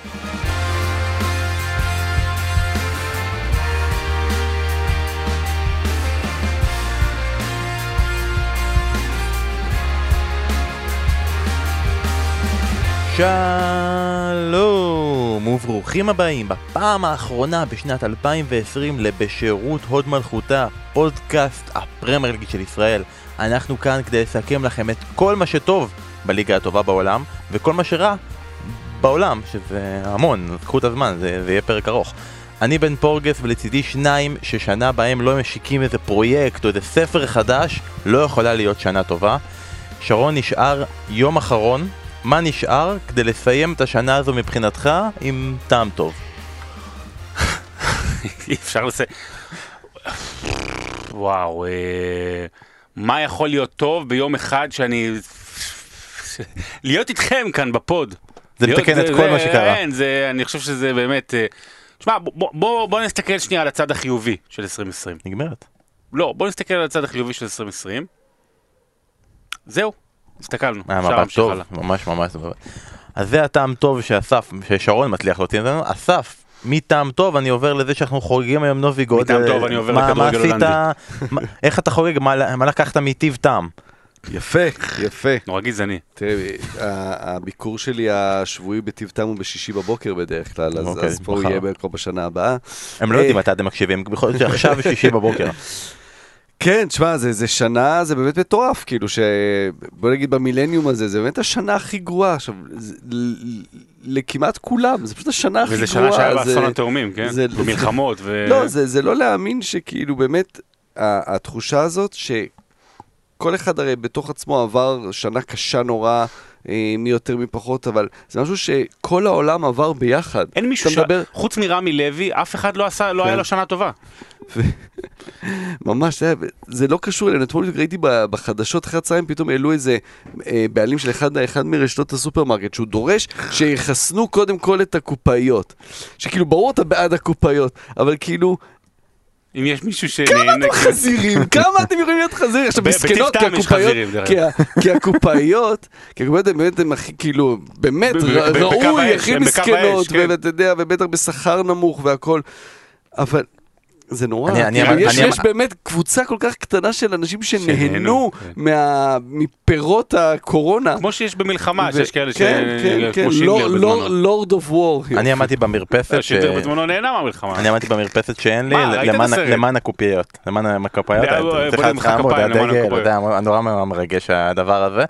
שלום וברוכים הבאים בפעם האחרונה בשנת 2020 לבשירות הוד מלכותה, פודקאסט הפרמייר של ישראל. אנחנו כאן כדי לסכם לכם את כל מה שטוב בליגה הטובה בעולם וכל מה שרע בעולם, שזה המון, קחו את הזמן, זה, זה יהיה פרק ארוך. אני בן פורגס ולצידי שניים ששנה בהם לא משיקים איזה פרויקט או איזה ספר חדש, לא יכולה להיות שנה טובה. שרון נשאר יום אחרון מה נשאר כדי לסיים את השנה הזו מבחינתך עם טעם טוב? אי אפשר לסיים. וואו, אה, מה יכול להיות טוב ביום אחד שאני... להיות איתכם כאן בפוד. זה מתקן את כל מה שקרה. אין, זה, אני חושב שזה באמת... אה, תשמע, בוא, בוא, בוא נסתכל שנייה על הצד החיובי של 2020. נגמרת. לא, בוא נסתכל על הצד החיובי של 2020. זהו, הסתכלנו. היה אפשר מבט טוב, הלאה. ממש ממש. אז זה הטעם טוב שאסף, ששרון מצליח להוציא ממנו. אסף, מטעם טוב אני עובר לזה שאנחנו חוגגים היום נובי גוד. מטעם טוב אני עובר לכדורגל? הולנדי. איך אתה חוגג? מה מה לקחת מטיב טעם? יפה, יפה. נורא גזעני. תראה, הביקור שלי השבועי בטיב-טעם הוא בשישי בבוקר בדרך כלל, אז אוקיי, פה. יהיה כבר בשנה הבאה. הם לא אה. יודעים מתי אתם מקשיבים, בכל זאת שעכשיו שישי בבוקר. כן, תשמע, זה, זה שנה, זה באמת מטורף, כאילו ש... בוא נגיד במילניום הזה, זה באמת השנה הכי גרועה. עכשיו, זה, לכמעט כולם, זה פשוט השנה הכי גרועה. וזה שנה שהיה באסון התאומים, כן? זה- במלחמות ו... לא, זה, זה לא להאמין שכאילו באמת, התחושה הזאת שכל אחד הרי בתוך עצמו עבר שנה קשה נורא, אה, מי יותר מי פחות, אבל זה משהו שכל העולם עבר ביחד. אין מישהו ש... מדבר- חוץ מרמי לוי, אף אחד לא עשה, לא כן. היה לו שנה טובה. ממש, זה, זה לא קשור אלינו. אתמול ראיתי בחדשות אחרי הצהריים, פתאום העלו איזה אה, בעלים של אחד, אחד מרשתות הסופרמרקט, שהוא דורש שיחסנו קודם כל את הקופאיות. שכאילו, ברור אתה בעד הקופאיות, אבל כאילו, אם יש מישהו כמה שנהנה... אתם חזירים? כמה אתם יכולים להיות חזירים? עכשיו, מסכנות, כי הקופאיות... כי הקופאיות, כי הקופאיות הן באמת הן הכי, כאילו, באמת, ראוי, הכי בקו מסכנות, כן. ואתה יודע, ובטח בשכר נמוך והכל. אבל... זה נורא, אני- אני כאילו, אמר- יש, אני יש אמר- באמת קבוצה כל כך קטנה של אנשים שנהנו כן. מה- מפירות הקורונה. כמו שיש במלחמה, ו- שיש כאלה ש... כן, כן, כן, שינדלר בזמנו. לורד אוף וור. אני עמדתי במרפסת, ש- שינדלר בזמנו נהנה מהמלחמה. אני עמדתי במרפסת שאין לי, למען-? למען הקופיות, למען הקופיות, אה, בוא, צריך כפיים למען הדגל, הקופיות. נורא מרגש הדבר הזה.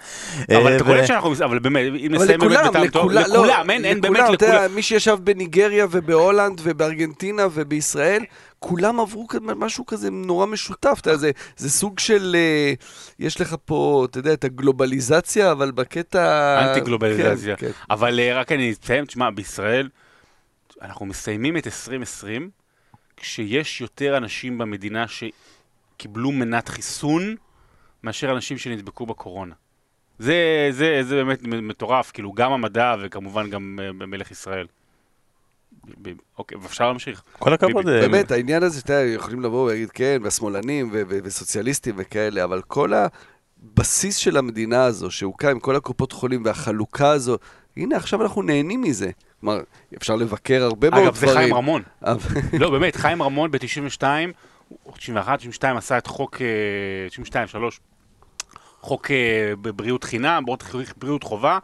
אבל אה, אתה ו- קולט שאנחנו... אבל באמת, אם נסיים באמת בטעם טוב, לכולם, לא, לכולם, אין באמת לכולם. מי שישב בניגריה ובהולנד ובארגנטינה ובישראל, כולם עברו משהו כזה נורא משותף, אתה יודע, זה, זה סוג של, אה, יש לך פה, אתה יודע, את הגלובליזציה, אבל בקטע... אנטי גלובליזציה. כן, כן. אבל אה, רק אני אציין, תשמע, בישראל, אנחנו מסיימים את 2020 כשיש יותר אנשים במדינה שקיבלו מנת חיסון מאשר אנשים שנדבקו בקורונה. זה, זה, זה באמת מטורף, כאילו גם המדע וכמובן גם אה, מלך ישראל. אוקיי, ואפשר להמשיך. כל הכבוד. אה, באמת, העניין הזה, אתה יודע, יכולים לבוא ולהגיד, כן, והשמאלנים ו- ו- וסוציאליסטים וכאלה, אבל כל הבסיס של המדינה הזו, שהוקם עם כל הקופות חולים והחלוקה הזו, הנה, עכשיו אנחנו נהנים מזה. כלומר, אפשר לבקר הרבה מאוד אגב, זה דברים. חיים רמון. לא, באמת, חיים רמון ב-92, 91, 92 עשה את חוק, אה, 92, 3, חוק אה, בבריאות חינם, בריאות- בריאות חובה,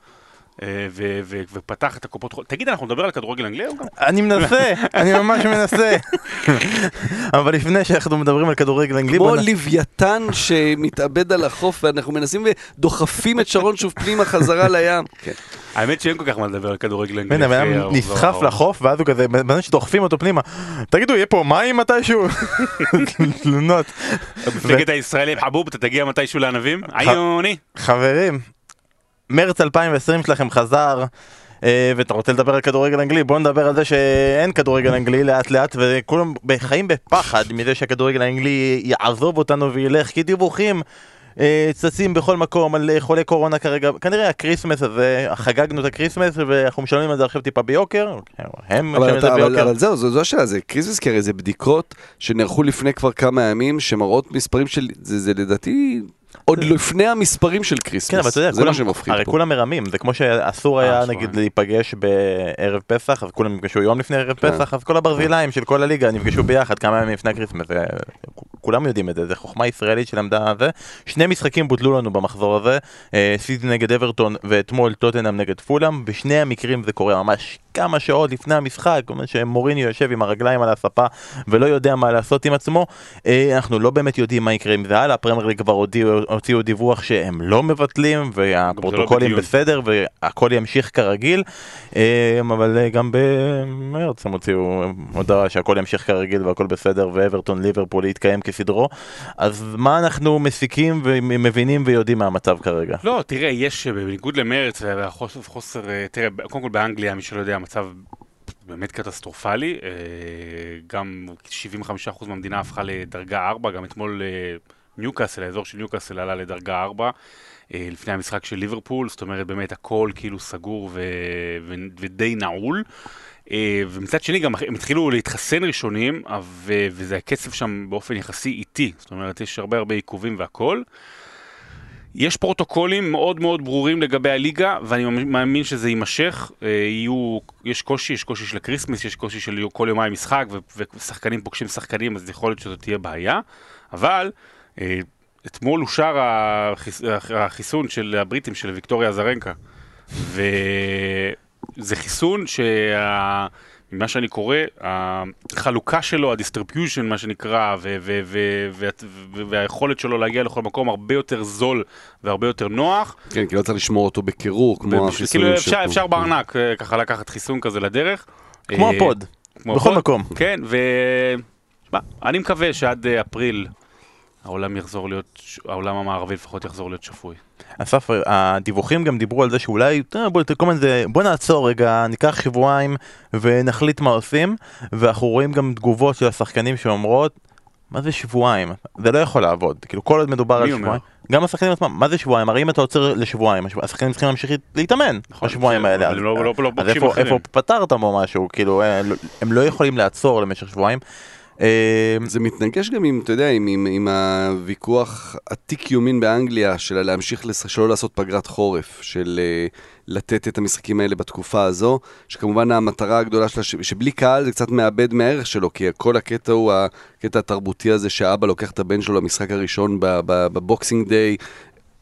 ו- ו- ופתח את הקופות חולים. תגיד, אנחנו נדבר על כדורגל אנגלי היום גם? אני מנסה, אני ממש מנסה. אבל לפני שאנחנו מדברים על כדורגל אנגלי, כמו לוויתן שמתאבד על החוף, ואנחנו מנסים ודוחפים את שרון שוב פנימה חזרה לים. כן. האמת שאין כל כך מה לדבר על כדורגל אנגלי. הנה, בן אדם העבר נסחף. לחוף, ואז הוא כזה, בזמן שדוחפים אותו פנימה, תגידו, יהיה פה מים מתישהו? תלונות. מפלגת הישראלים, חבוב, אתה תגיע מתישהו לענבים? עיוני. חברים, מרץ 2020 שלכם חזר, אה, ואתה רוצה לדבר על כדורגל אנגלי, בוא נדבר על זה שאין כדורגל אנגלי לאט לאט, וכולם חיים בפחד מזה שהכדורגל האנגלי יעזוב אותנו וילך, כי דיווחים אה, צצים בכל מקום על חולי קורונה כרגע, כנראה ה Christmas הזה, חגגנו את ה Christmas ואנחנו משלמים על זה עכשיו טיפה ביוקר, הם אבל, משלמים על זה אתה, אבל, ביוקר. אבל זהו, זו, זו השאלה, זה קריזיס כי הרי זה בדיקות שנערכו לפני כבר כמה ימים, שמראות מספרים של, זה, זה לדעתי עוד לפני המספרים של Christmas. כן, אבל אתה יודע, זה כולם, מה שמפחיד הרי פה. כולם מרמים, זה כמו שאסור אה, היה שבועיים. נגיד להיפגש בערב פסח, אז כולם נפגשו יום לפני ערב כן. פסח, אז כל הברזילאים של כל הליגה נפגשו ביחד כמה ימים לפני ה Christmas, זה- כולם יודעים את זה, זה חוכמה ישראלית שלמדה זה. שני משחקים בוטלו לנו במחזור הזה, אה, סיטי נגד אברטון ואתמול טוטנאם נגד פולאם, בשני המקרים זה קורה ממש כמה שעות לפני המשחק, שמוריני יושב עם הרגליים על הספה ולא יודע מה לעשות עם עצמו. אה, אנחנו לא באמת יודעים מה יקרה עם זה הלאה, הפרמייר ליג כבר הודיעו- הוציאו דיווח שהם לא מבטלים והפרוטוקולים בדיון. בסדר והכל ימשיך כרגיל, אה, אבל אה, גם במרץ הם הוציאו הודעה שהכל ימשיך כרגיל והכל בסדר ואברטון ליברפול יתקיים כסדרו, אז מה אנחנו מסיקים ומבינים ויודעים מהמצב כרגע? לא, תראה, יש, אה, בניגוד למרץ והחוסר, אה, תראה, קודם כל באנגליה, מי שלא יודע, המצב באמת קטסטרופלי. גם 75% מהמדינה הפכה לדרגה 4, גם אתמול ניוקאסל, האזור של ניוקאסל עלה לדרגה 4. אה, לפני המשחק של ליברפול, זאת אומרת באמת הכל כאילו סגור ו- ו- ודי נעול. אה, ומצד שני גם הם התחילו להתחסן ראשונים, ו- וזה הקצב שם באופן יחסי איטי, זאת אומרת יש הרבה הרבה עיכובים והכל. יש פרוטוקולים מאוד מאוד ברורים לגבי הליגה, ואני מאמין שזה יימשך. אה, יהיו, יש קושי, יש קושי של ה Christmas, יש קושי של כל יומיים משחק, ושחקנים פוגשים שחקנים, אז יכול להיות שזאת תהיה בעיה. אבל אתמול אושר החיס, החיסון של הבריטים, של ויקטוריה אזרנקה. וזה חיסון שה... ממה שאני קורא, החלוקה שלו, ה distribution, מה שנקרא, ו- ו- ו- וה- ו- והיכולת שלו להגיע לכל מקום הרבה יותר זול והרבה יותר נוח. כן, כי לא צריך לשמור אותו בקירור, כמו כאילו החיסונים אפשר, שפה. אפשר בארנק אה, ככה לקחת חיסון כזה לדרך. כמו אה, הפוד, כמו בכל הפוד. מקום. כן, ו... שמע, אני מקווה שעד אה, אפריל העולם יחזור להיות, העולם המערבי לפחות יחזור להיות שפוי. אסף, הדיווחים גם דיברו על זה שאולי, אה, בוא, כל בוא נעצור רגע, ניקח שבועיים ונחליט מה עושים, ואנחנו רואים גם תגובות של השחקנים שאומרות, מה זה שבועיים? זה לא יכול לעבוד, כאילו כל עוד מדובר על? שבועיים, גם השחקנים עצמם, מה זה שבועיים? הרי אם אתה עוצר לשבועיים, השחקנים צריכים להמשיך להתאמן נכון, בשבועיים האלה, אבל אז- לא- לא- לא איפה- פתרת בו משהו, כאילו אה, לא- הם לא יכולים לעצור למשך שבועיים. אה, זה מתנגש גם עם, אתה יודע, עם, עם, עם הוויכוח עתיק יומין באנגליה של להמשיך, לס- שלא לעשות פגרת חורף, של uh, לתת את המשחקים האלה בתקופה הזו, שכמובן המטרה הגדולה שלה, ש, שבלי קהל זה קצת מאבד מהערך שלו, כי כל הקטע הוא הקטע התרבותי הזה שאבא לוקח את הבן שלו למשחק הראשון בבוקסינג דיי,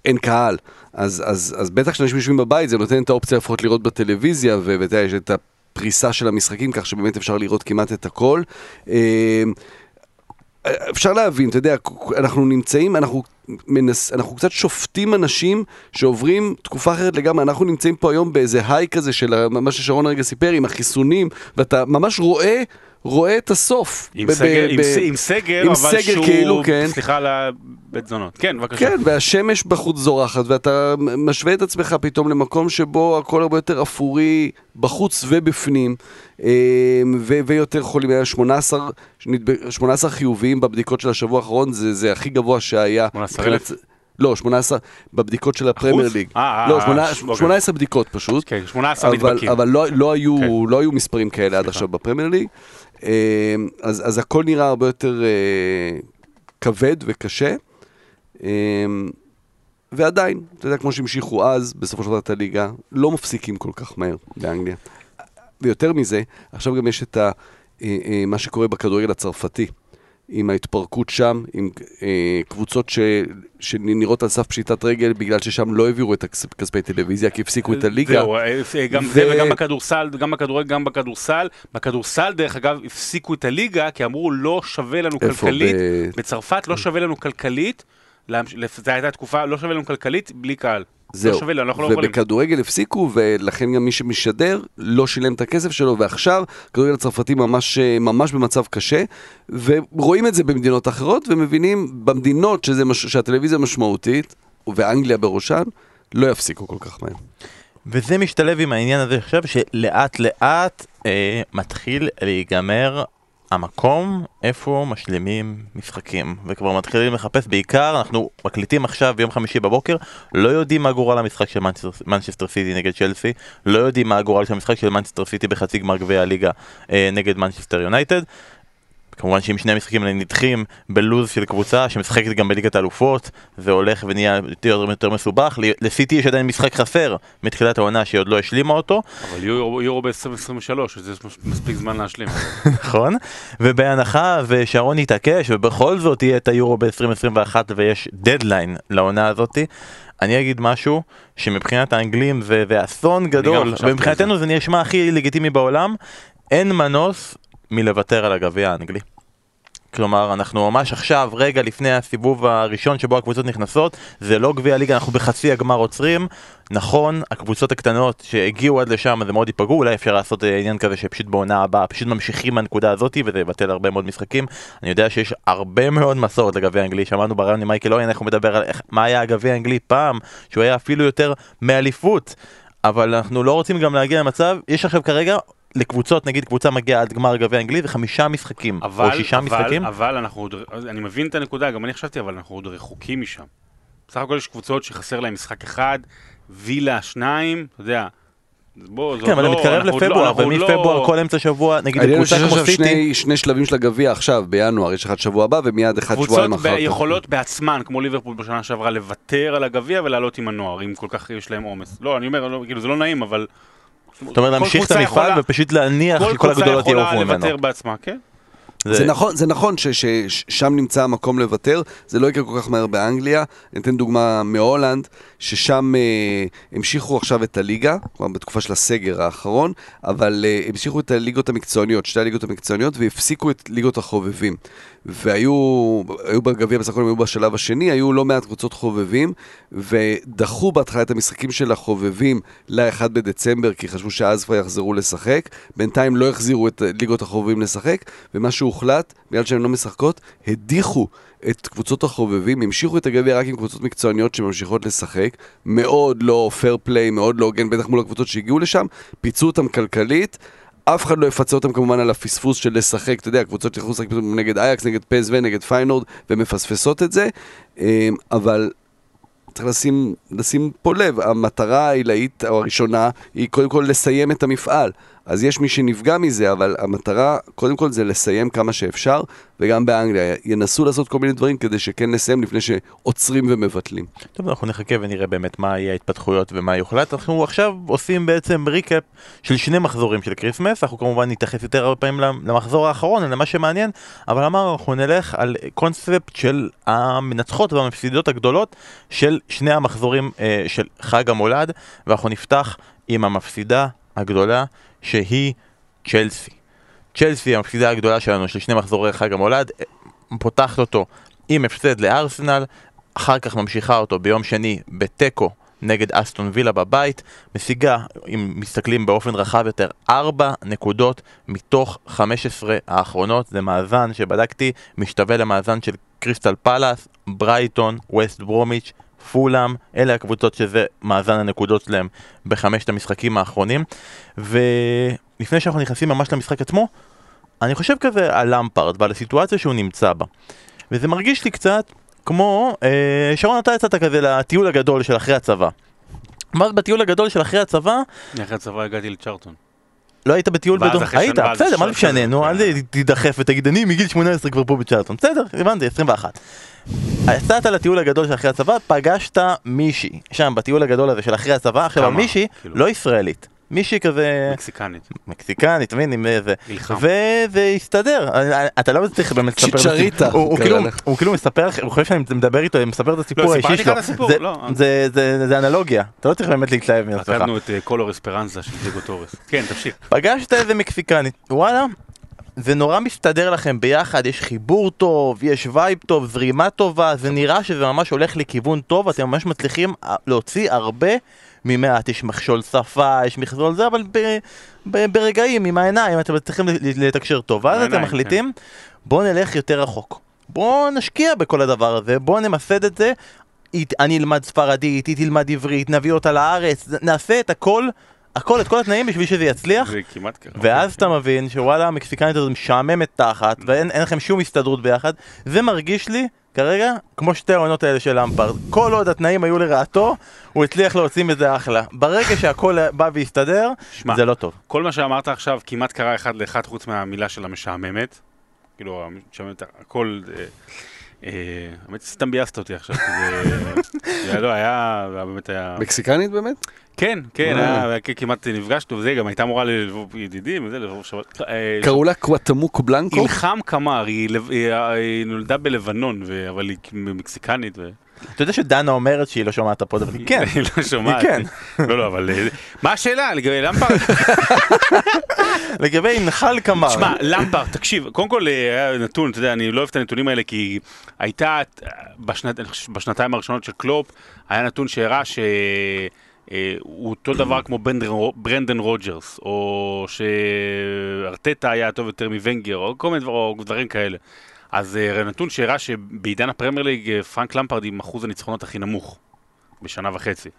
אין קהל. אז, אז, אז בטח כשאנשים יושבים בבית זה נותן את האופציה לפחות לראות בטלוויזיה, ואתה יודע, יש את הפריסה של המשחקים, כך שבאמת אפשר לראות כמעט את הכל. אה, אפשר להבין, אתה יודע, אנחנו נמצאים, אנחנו, מנס, אנחנו קצת שופטים אנשים שעוברים תקופה אחרת לגמרי, אנחנו נמצאים פה היום באיזה היי כזה של מה ששרון הרגע סיפר עם החיסונים, ואתה ממש רואה, רואה את הסוף. עם ב- סגר, ב- עם ב- ס- עם סגר, עם אבל סגר שהוא, כאילו, כן. סליחה על הבית זונות. כן, בבקשה. כן, והשמש בחוץ זורחת, ואתה משווה את עצמך פתאום למקום שבו הכל הרבה יותר אפורי בחוץ ובפנים, אה, ו- ויותר חולים. היה 18, שנדב- 18 חיוביים בבדיקות של השבוע האחרון, זה, זה הכי גבוה שהיה. 18,000? מבחינת- לא, 18 בבדיקות של הפרמייר ליג. אה, לא, אה, שמונה- אה, אוקיי. 18 בדיקות פשוט. כן, 18 אבל, נדבקים. אבל לא, לא, היו, כן. לא היו מספרים כאלה עד. עכשיו בפרמייר ליג. אז, אז הכל נראה הרבה יותר כבד וקשה. אה, ועדיין, אתה יודע, כמו שהמשיכו אז, בסופו של דבר את הליגה, לא מפסיקים כל כך מהר באנגליה. ויותר מזה, עכשיו גם יש את ה, אה, אה, מה שקורה בכדורגל הצרפתי. עם ההתפרקות שם, עם אה, קבוצות ש, שנראות על סף פשיטת רגל בגלל ששם לא העבירו את הכספי טלוויזיה כי הפסיקו את הליגה. זהו, גם ו- זה וגם בכדורסל, גם בכדורגל, גם בכדורסל. בכדורסל, דרך אגב, הפסיקו את הליגה, כי אמרו, לא שווה לנו? כלכלית. ב- בצרפת לא שווה לנו כלכלית. להמש- זו הייתה תקופה, לא שווה לנו כלכלית בלי קהל. זהו, לא שווה לנו, אנחנו לא יכולים. ובכדורגל הפסיקו, ולכן גם מי שמשדר לא שילם את הכסף שלו, ועכשיו הכדורגל הצרפתי ממש, ממש במצב קשה, ורואים את זה במדינות אחרות, ומבינים במדינות שזה, מש- שהטלוויזיה משמעותית, ואנגליה בראשן, לא יפסיקו כל כך מהר. וזה משתלב עם העניין הזה עכשיו שלאט לאט אה, מתחיל להיגמר המקום איפה משלימים משחקים וכבר מתחילים לחפש בעיקר אנחנו מקליטים עכשיו ביום חמישי בבוקר לא יודעים מה גורל המשחק של מנצ'סטר- סיטי נגד צ'לסי לא יודעים מה הגורל של המשחק של מנצ'סטר סיטי בחצי גמר גביע הליגה אה, נגד מנצ'סטר יונייטד כמובן שאם שני המשחקים האלה נדחים בלוז של קבוצה שמשחקת גם בליגת האלופות, זה הולך ונהיה יותר ויותר מסובך. לסיטי יש עדיין משחק חסר מתחילת העונה שהיא עוד לא השלימה אותו, אבל יורו, יורו ב-2023, אז יש מספיק זמן להשלים. נכון? ובהנחה ושרון יתעקש ובכל זאת יהיה את היורו ב-2021 ויש דדליין לעונה הזאתי, אני אגיד משהו שמבחינת האנגלים זה, זה אסון גדול, ומבחינתנו זה נשמע הכי לגיטימי בעולם, אין מנוס מלוותר על הגביע האנגלי. כלומר, אנחנו ממש עכשיו, רגע לפני הסיבוב הראשון שבו הקבוצות נכנסות, זה לא גביע ליגה, אנחנו בחצי הגמר עוצרים. נכון, הקבוצות הקטנות שהגיעו עד לשם זה מאוד ייפגעו, אולי אפשר לעשות אה, עניין כזה שפשוט בעונה הבאה, פשוט ממשיכים מהנקודה הזאתי וזה יבטל הרבה מאוד משחקים. אני יודע שיש הרבה מאוד מסורת לגביע האנגלי, שמענו ברעיון עם מייקל אוין הוא מדבר על איך, מה היה הגביע האנגלי פעם, שהוא היה אפילו יותר מאליפות. אבל אנחנו לא רוצים גם להגיע למצב, יש עכשיו כרגע לקבוצות, נגיד קבוצה מגיעה עד גמר גביע האנגלי, זה חמישה משחקים, אבל, או שישה אבל, משחקים. אבל אנחנו עוד, אני מבין את הנקודה, גם אני חשבתי, אבל אנחנו עוד רחוקים משם. בסך הכל יש קבוצות שחסר להם משחק אחד, וילה שניים, אתה יודע. בוא, כן, אבל לא, זה מתקרב לא- לפברואר, לא- ומפברואר כל אמצע שבוע, נגיד קבוצה כמו סיטי, שני- שני שלבים של הגביע עכשיו, בינואר, יש אחד שבוע הבא ומיד אחד קבוצות שבועיים ב- אחר כך. יכולות בעצמן, כמו ליברפול בשנה שעברה, לוותר על הגביע ולעלות עם הנוער, אם כל כך יש להם עומס. לא, אני אומר, לא, כאילו, זה לא נעים, אבל... זאת אומרת כל להמשיך את קבוצה המפעל יכולה- ופשוט להניח כל שכל קבוצה הגדולות יעופו יכולה ממנו. לוותר בעצמה, כן? זה נכון, זה נכון ש- ש- ששם נמצא המקום לוותר, זה לא יקרה כל כך מהר באנגליה. אני אתן דוגמה מהולנד, ששם אה, המשיכו עכשיו את הליגה, כלומר בתקופה של הסגר האחרון, אבל אה, המשיכו את הליגות המקצועניות, שתי הליגות המקצועניות, והפסיקו את ליגות החובבים. והיו היו בגביע, בסך הכל היו בשלב השני, היו לא מעט קבוצות חובבים, ודחו בהתחלה את המשחקים של החובבים ל-1 בדצמבר, כי חשבו שאז כבר יחזרו לשחק. בינתיים לא החזירו את ליגות החובבים לשחק, ומה שהוחלט, בגלל שהן לא משחקות, הדיחו את קבוצות החובבים, המשיכו את הגביע רק עם קבוצות מקצועניות שממשיכות לשחק. מאוד לא fair play, מאוד לא הוגן, בטח מול הקבוצות שהגיעו לשם, פיצו אותם כלכלית. אף אחד לא יפצה אותם כמובן על הפספוס של לשחק, אתה יודע, קבוצות שיכלו לשחק נגד אייאקס, נגד פ.ס.וו, נגד פיינורד, ומפספסות את זה, אמ, אבל צריך לשים, לשים פה לב, המטרה העילאית או הראשונה היא קודם כל לסיים את המפעל. אז יש מי שנפגע מזה, אבל המטרה קודם כל זה לסיים כמה שאפשר, וגם באנגליה ינסו לעשות כל מיני דברים כדי שכן נסיים לפני שעוצרים ומבטלים. טוב, אנחנו נחכה ונראה באמת מה יהיה ההתפתחויות ומה יוחלט. אנחנו עכשיו עושים בעצם recap של שני מחזורים של כריסמס, אנחנו כמובן נתייחס יותר הרבה פעמים למחזור האחרון, למה שמעניין, אבל אמרנו, אנחנו נלך על קונספט של המנצחות והמפסידות הגדולות של שני המחזורים אה, של חג המולד, ואנחנו נפתח עם המפסידה הגדולה שהיא צ'לסי. צ'לסי המפסידה הגדולה שלנו של שני מחזורי חג המולד, פותחת אותו עם הפסד לארסנל, אחר כך ממשיכה אותו ביום שני בתיקו נגד אסטון וילה בבית, משיגה, אם מסתכלים באופן רחב יותר, 4 נקודות מתוך 15 האחרונות, זה מאזן שבדקתי, משתווה למאזן של קריסטל פלאס, ברייטון, ווסט ברומיץ', פולאם, אלה הקבוצות שזה מאזן הנקודות שלהם בחמשת המשחקים האחרונים. ולפני שאנחנו נכנסים ממש למשחק עצמו, אני חושב כזה על למפרד ועל הסיטואציה שהוא נמצא בה. וזה מרגיש לי קצת כמו, אה, שרון אתה יצאת כזה לטיול הגדול של אחרי הצבא. ואז בטיול הגדול של אחרי הצבא, אחרי הצבא הגעתי לצ'רטון. לא היית בטיול בדרום, היית, בסדר, מה זה משנה, שנה, נו, כן. אל תידחף ותגיד, אני מגיל 18 כבר פה בצ'רטון, בסדר, הבנתי, 21. יצאת לטיול הגדול של אחרי הצבא, פגשת מישהי, שם בטיול הגדול הזה של אחרי הצבא, עכשיו? המישהי כאילו. לא ישראלית, מישהי כזה מקסיקנית. מקסיקנית, אתה מבין, עם איזה, נלחם. וזה הסתדר, אתה לא צריך באמת לספר, צ'יצ'ריטה. הוא- קרא כאילו-. הוא כאילו מספר, הוא חושב שאני מדבר איתו, מספר את הסיפור לא, האישי שלו, את הסיפור, זה- לא. זה- זה זה אנלוגיה, אתה לא צריך באמת להתלהב מעצמך. רקדנו את אה, Color Esperanza של דייגו טורס. כן, תמשיך. פגשת איזה מקסיקנית, וואלה, זה נורא מסתדר לכם ביחד, יש חיבור טוב, יש vibe טוב, זרימה טובה, זה נראה שזה ממש הולך לכיוון טוב, אתם ממש מצליחים אה, להוציא הרבה ממעט, יש מכשול שפה, יש מכשול זה, אבל ב, ב, ברגעים, עם העיניים, אתם ל- לתקשר טוב, ואז אתם העיניים, מחליטים, בואו נלך יותר רחוק, בואו נשקיע בכל הדבר הזה, בואו נמסד את זה, היא- אני אלמד ספרדית, היא תלמד עברית, נביא אותה לארץ, נעשה את הכל, הכל, את כל התנאים בשביל שזה יצליח. זה כמעט קרה. ואז אתה מבין שוואלה המקסיקנית הזאת משעממת תחת ואין אין לכם שום הסתדרות ביחד. זה מרגיש לי כרגע? כמו שתי העונות האלה של למפרד כל עוד התנאים היו לרעתו הוא הצליח להוציא מזה אחלה. ברגע שהכל בא והסתדר שמע, זה לא טוב. כל מה שאמרת עכשיו כמעט קרה אחד לאחד חוץ מהמילה של המשעממת. כאילו, את הכל... אה, האמת, סתם ביאסת אותי עכשיו, זה... לא, היה, באמת היה... מקסיקנית באמת? כן, כן. היה, כמעט נפגשנו וזה, גם הייתה אמורה לבוא ידידים וזה, לבוא שבת. אה, קראו לה קוואטמוקו בלנקו? אילחם קמר, היא נולדה בלבנון, אבל היא מקסיקנית. אתה יודע שדנה אומרת שהיא לא שומעת את ה pod, אבל היא כן. היא לא שומעת. היא כן. לא, לא, אבל... מה השאלה לגבי למפרד? לגבי נחל קמר. תשמע, למפרד, תקשיב, קודם כל אה, היה נתון, אתה יודע, אני לא אוהב את הנתונים האלה, כי הייתה, אה, בשנת- אני חושב שבשנתיים הראשונות של קלופ, היה נתון שהראה ש... אה, הוא אותו דבר כמו ברנדן רוג'רס, או שארטטה היה טוב יותר מוונגר, או כל מיני דברים כאלה. אז אה, נתון שהראה שבעידן הפרמייר ליג אה, פרנק למפרד עם אחוז הניצחונות הכי נמוך בשנה וחצי.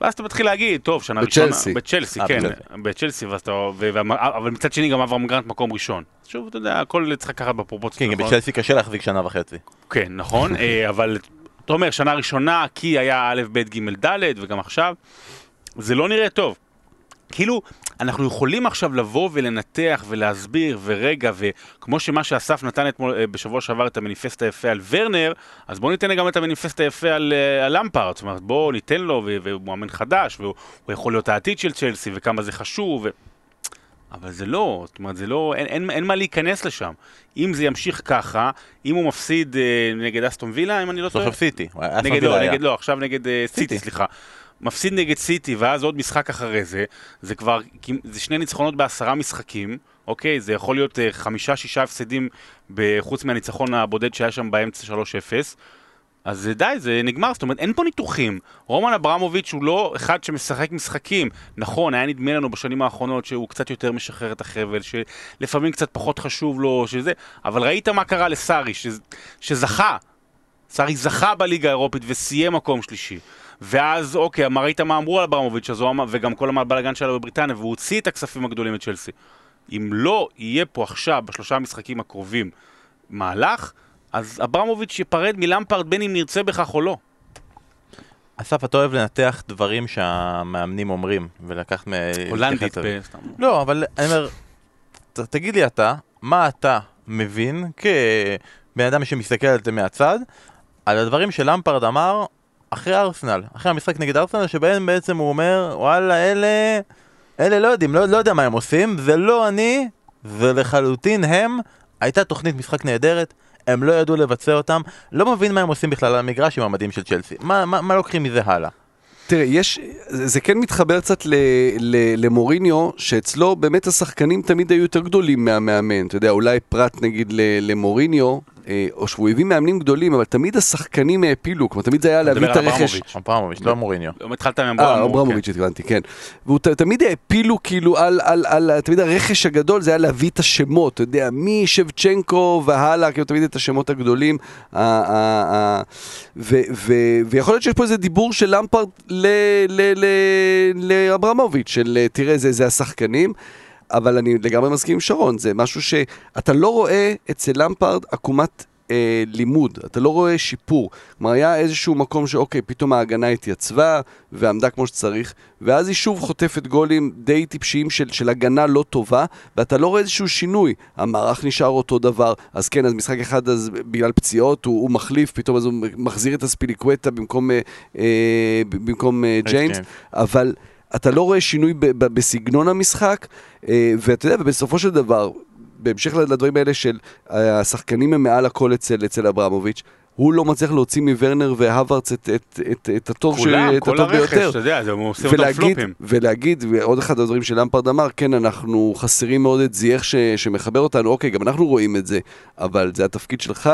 ואז אתה מתחיל להגיד, טוב, שנה בצ'לסי. ראשונה... בצ'לסי, אה, כן, בצ'לסי. ואז אתה... ו- אבל מצד שני גם אברהם גרנט מקום ראשון. שוב, אתה יודע, הכל צריך לקחת בפרופורציות. כן, נכון? בצ'לסי קשה להחזיק שנה וחצי. כן, נכון, אבל אתה אומר, שנה ראשונה, כי היה א', ב', ג', ד', וגם עכשיו, זה לא נראה טוב. כאילו, אנחנו יכולים עכשיו לבוא ולנתח ולהסביר, ורגע, וכמו שמה שאסף נתן אתמול, אה, בשבוע שעבר את המניפסט היפה על ורנר, אז בואו ניתן גם את המניפסט היפה על, אה, על למפרד. זאת אומרת, בואו ניתן לו, והוא מאמן חדש, והוא הוא יכול להיות העתיד של צ'לסי, וכמה זה חשוב. ו... אבל זה לא, זאת אומרת, זה לא, אין, אין, אין מה להיכנס לשם. אם זה ימשיך ככה, אם הוא מפסיד אה, נגד אסטון וילה, אם אני לא טועה, סוף סיטי. נגד, לא. נגד, לא, עכשיו נגד אה, סיטי, סיטי. סליחה. מפסיד נגד סיטי, ואז עוד משחק אחרי זה, זה כבר, זה שני ניצחונות בעשרה משחקים, אוקיי? זה יכול להיות אה, חמישה-שישה הפסדים, חוץ מהניצחון הבודד שהיה שם באמצע 3-0. אז זה די, זה נגמר, זאת אומרת, אין פה ניתוחים. רומן אברמוביץ' הוא לא אחד שמשחק משחקים. נכון, היה נדמה לנו בשנים האחרונות שהוא קצת יותר משחרר את החבל, שלפעמים קצת פחות חשוב לו, שזה... אבל ראית מה קרה לסארי, ש... שזכה. סארי זכה בליגה האירופית וסיים מקום שלישי. ואז, אוקיי, מה ראית מה אמרו על אברמוביץ', אז הוא אמר, וגם כל הבלאגן שלו בבריטניה, והוא הוציא את הכספים הגדולים מצ'לסי. אם לא יהיה פה עכשיו, בשלושה המשחקים הקרובים, מהלך, אז אברמוביץ' ייפרד מלמפרד בין אם נרצה בכך או לא. אסף, אתה אוהב לנתח דברים שהמאמנים אומרים, ולקחת מ... הולנדית. ב- סתם. לא, אבל אני אומר, תגיד לי אתה, מה אתה מבין כבן אדם שמסתכל על זה מהצד, על הדברים שלמפרד אמר אחרי ארסנל, אחרי המשחק נגד ארסנל, שבהם בעצם הוא אומר, וואלה, אלה, אלה לא יודעים, לא, לא יודע מה הם עושים, זה לא אני, ולחלוטין הם, הייתה תוכנית משחק נהדרת, הם לא ידעו לבצע אותם, לא מבין מה הם עושים בכלל על המגרש עם המדים של צ'לסי. מה, מה, מה לוקחים מזה הלאה? תראה, יש, זה זה כן מתחבר קצת ל, ל, למוריניו, שאצלו באמת השחקנים תמיד היו יותר גדולים מהמאמן. אתה יודע, אולי פרט נגיד ל- למוריניו, או שהוא הביא מאמנים גדולים, אבל תמיד השחקנים העפילו, כלומר תמיד זה היה להביא את הרכש. אברמוביץ'. אברמוביץ', לא מוריניו. היום התחלת עם אה, אברמוביץ'. אברמוביץ' התכוונתי, כן. והוא תמיד העפילו כאילו על, על, על, תמיד הרכש הגדול זה היה להביא את השמות, אתה יודע, משבצ'נקו והלאה, כאילו תמיד את השמות הגדולים. ויכול להיות שיש פה איזה דיבור של למפרד ל- ל- ל- לאברמוביץ', של אה, תראה, זה, זה השחקנים. אבל אני לגמרי מסכים עם שרון, זה משהו שאתה לא רואה אצל למפרד עקומת אה, לימוד, אתה לא רואה שיפור. כלומר, היה איזשהו מקום שאוקיי, פתאום ההגנה התייצבה ועמדה כמו שצריך, ואז היא שוב חוטפת גולים די טיפשיים של, של הגנה לא טובה, ואתה לא רואה איזשהו שינוי. המערך נשאר אותו דבר, אז כן, אז משחק אחד, אז בגלל פציעות, הוא, הוא מחליף, פתאום אז הוא מחזיר את הספיליקווטה במקום, אה, אה, במקום אה, ג'יינס. אבל... אתה לא רואה שינוי ב- ב- בסגנון המשחק, אה, ואתה יודע, ובסופו של דבר, בהמשך לדברים האלה של אה, השחקנים הם מעל הכל אצל, אצל אברמוביץ', הוא לא מצליח להוציא מוורנר והווארץ את, את, את, את הטוב, ש- כולם, את כל הטוב הרכש, ביותר. אתה יודע, זה- עושה אותם ולהגיד, פלופים. ולהגיד, ועוד אחד הדברים שלמפרד אמר, כן, אנחנו חסרים מאוד את זייח ש, שמחבר אותנו, אוקיי, גם אנחנו רואים את זה, אבל זה התפקיד שלך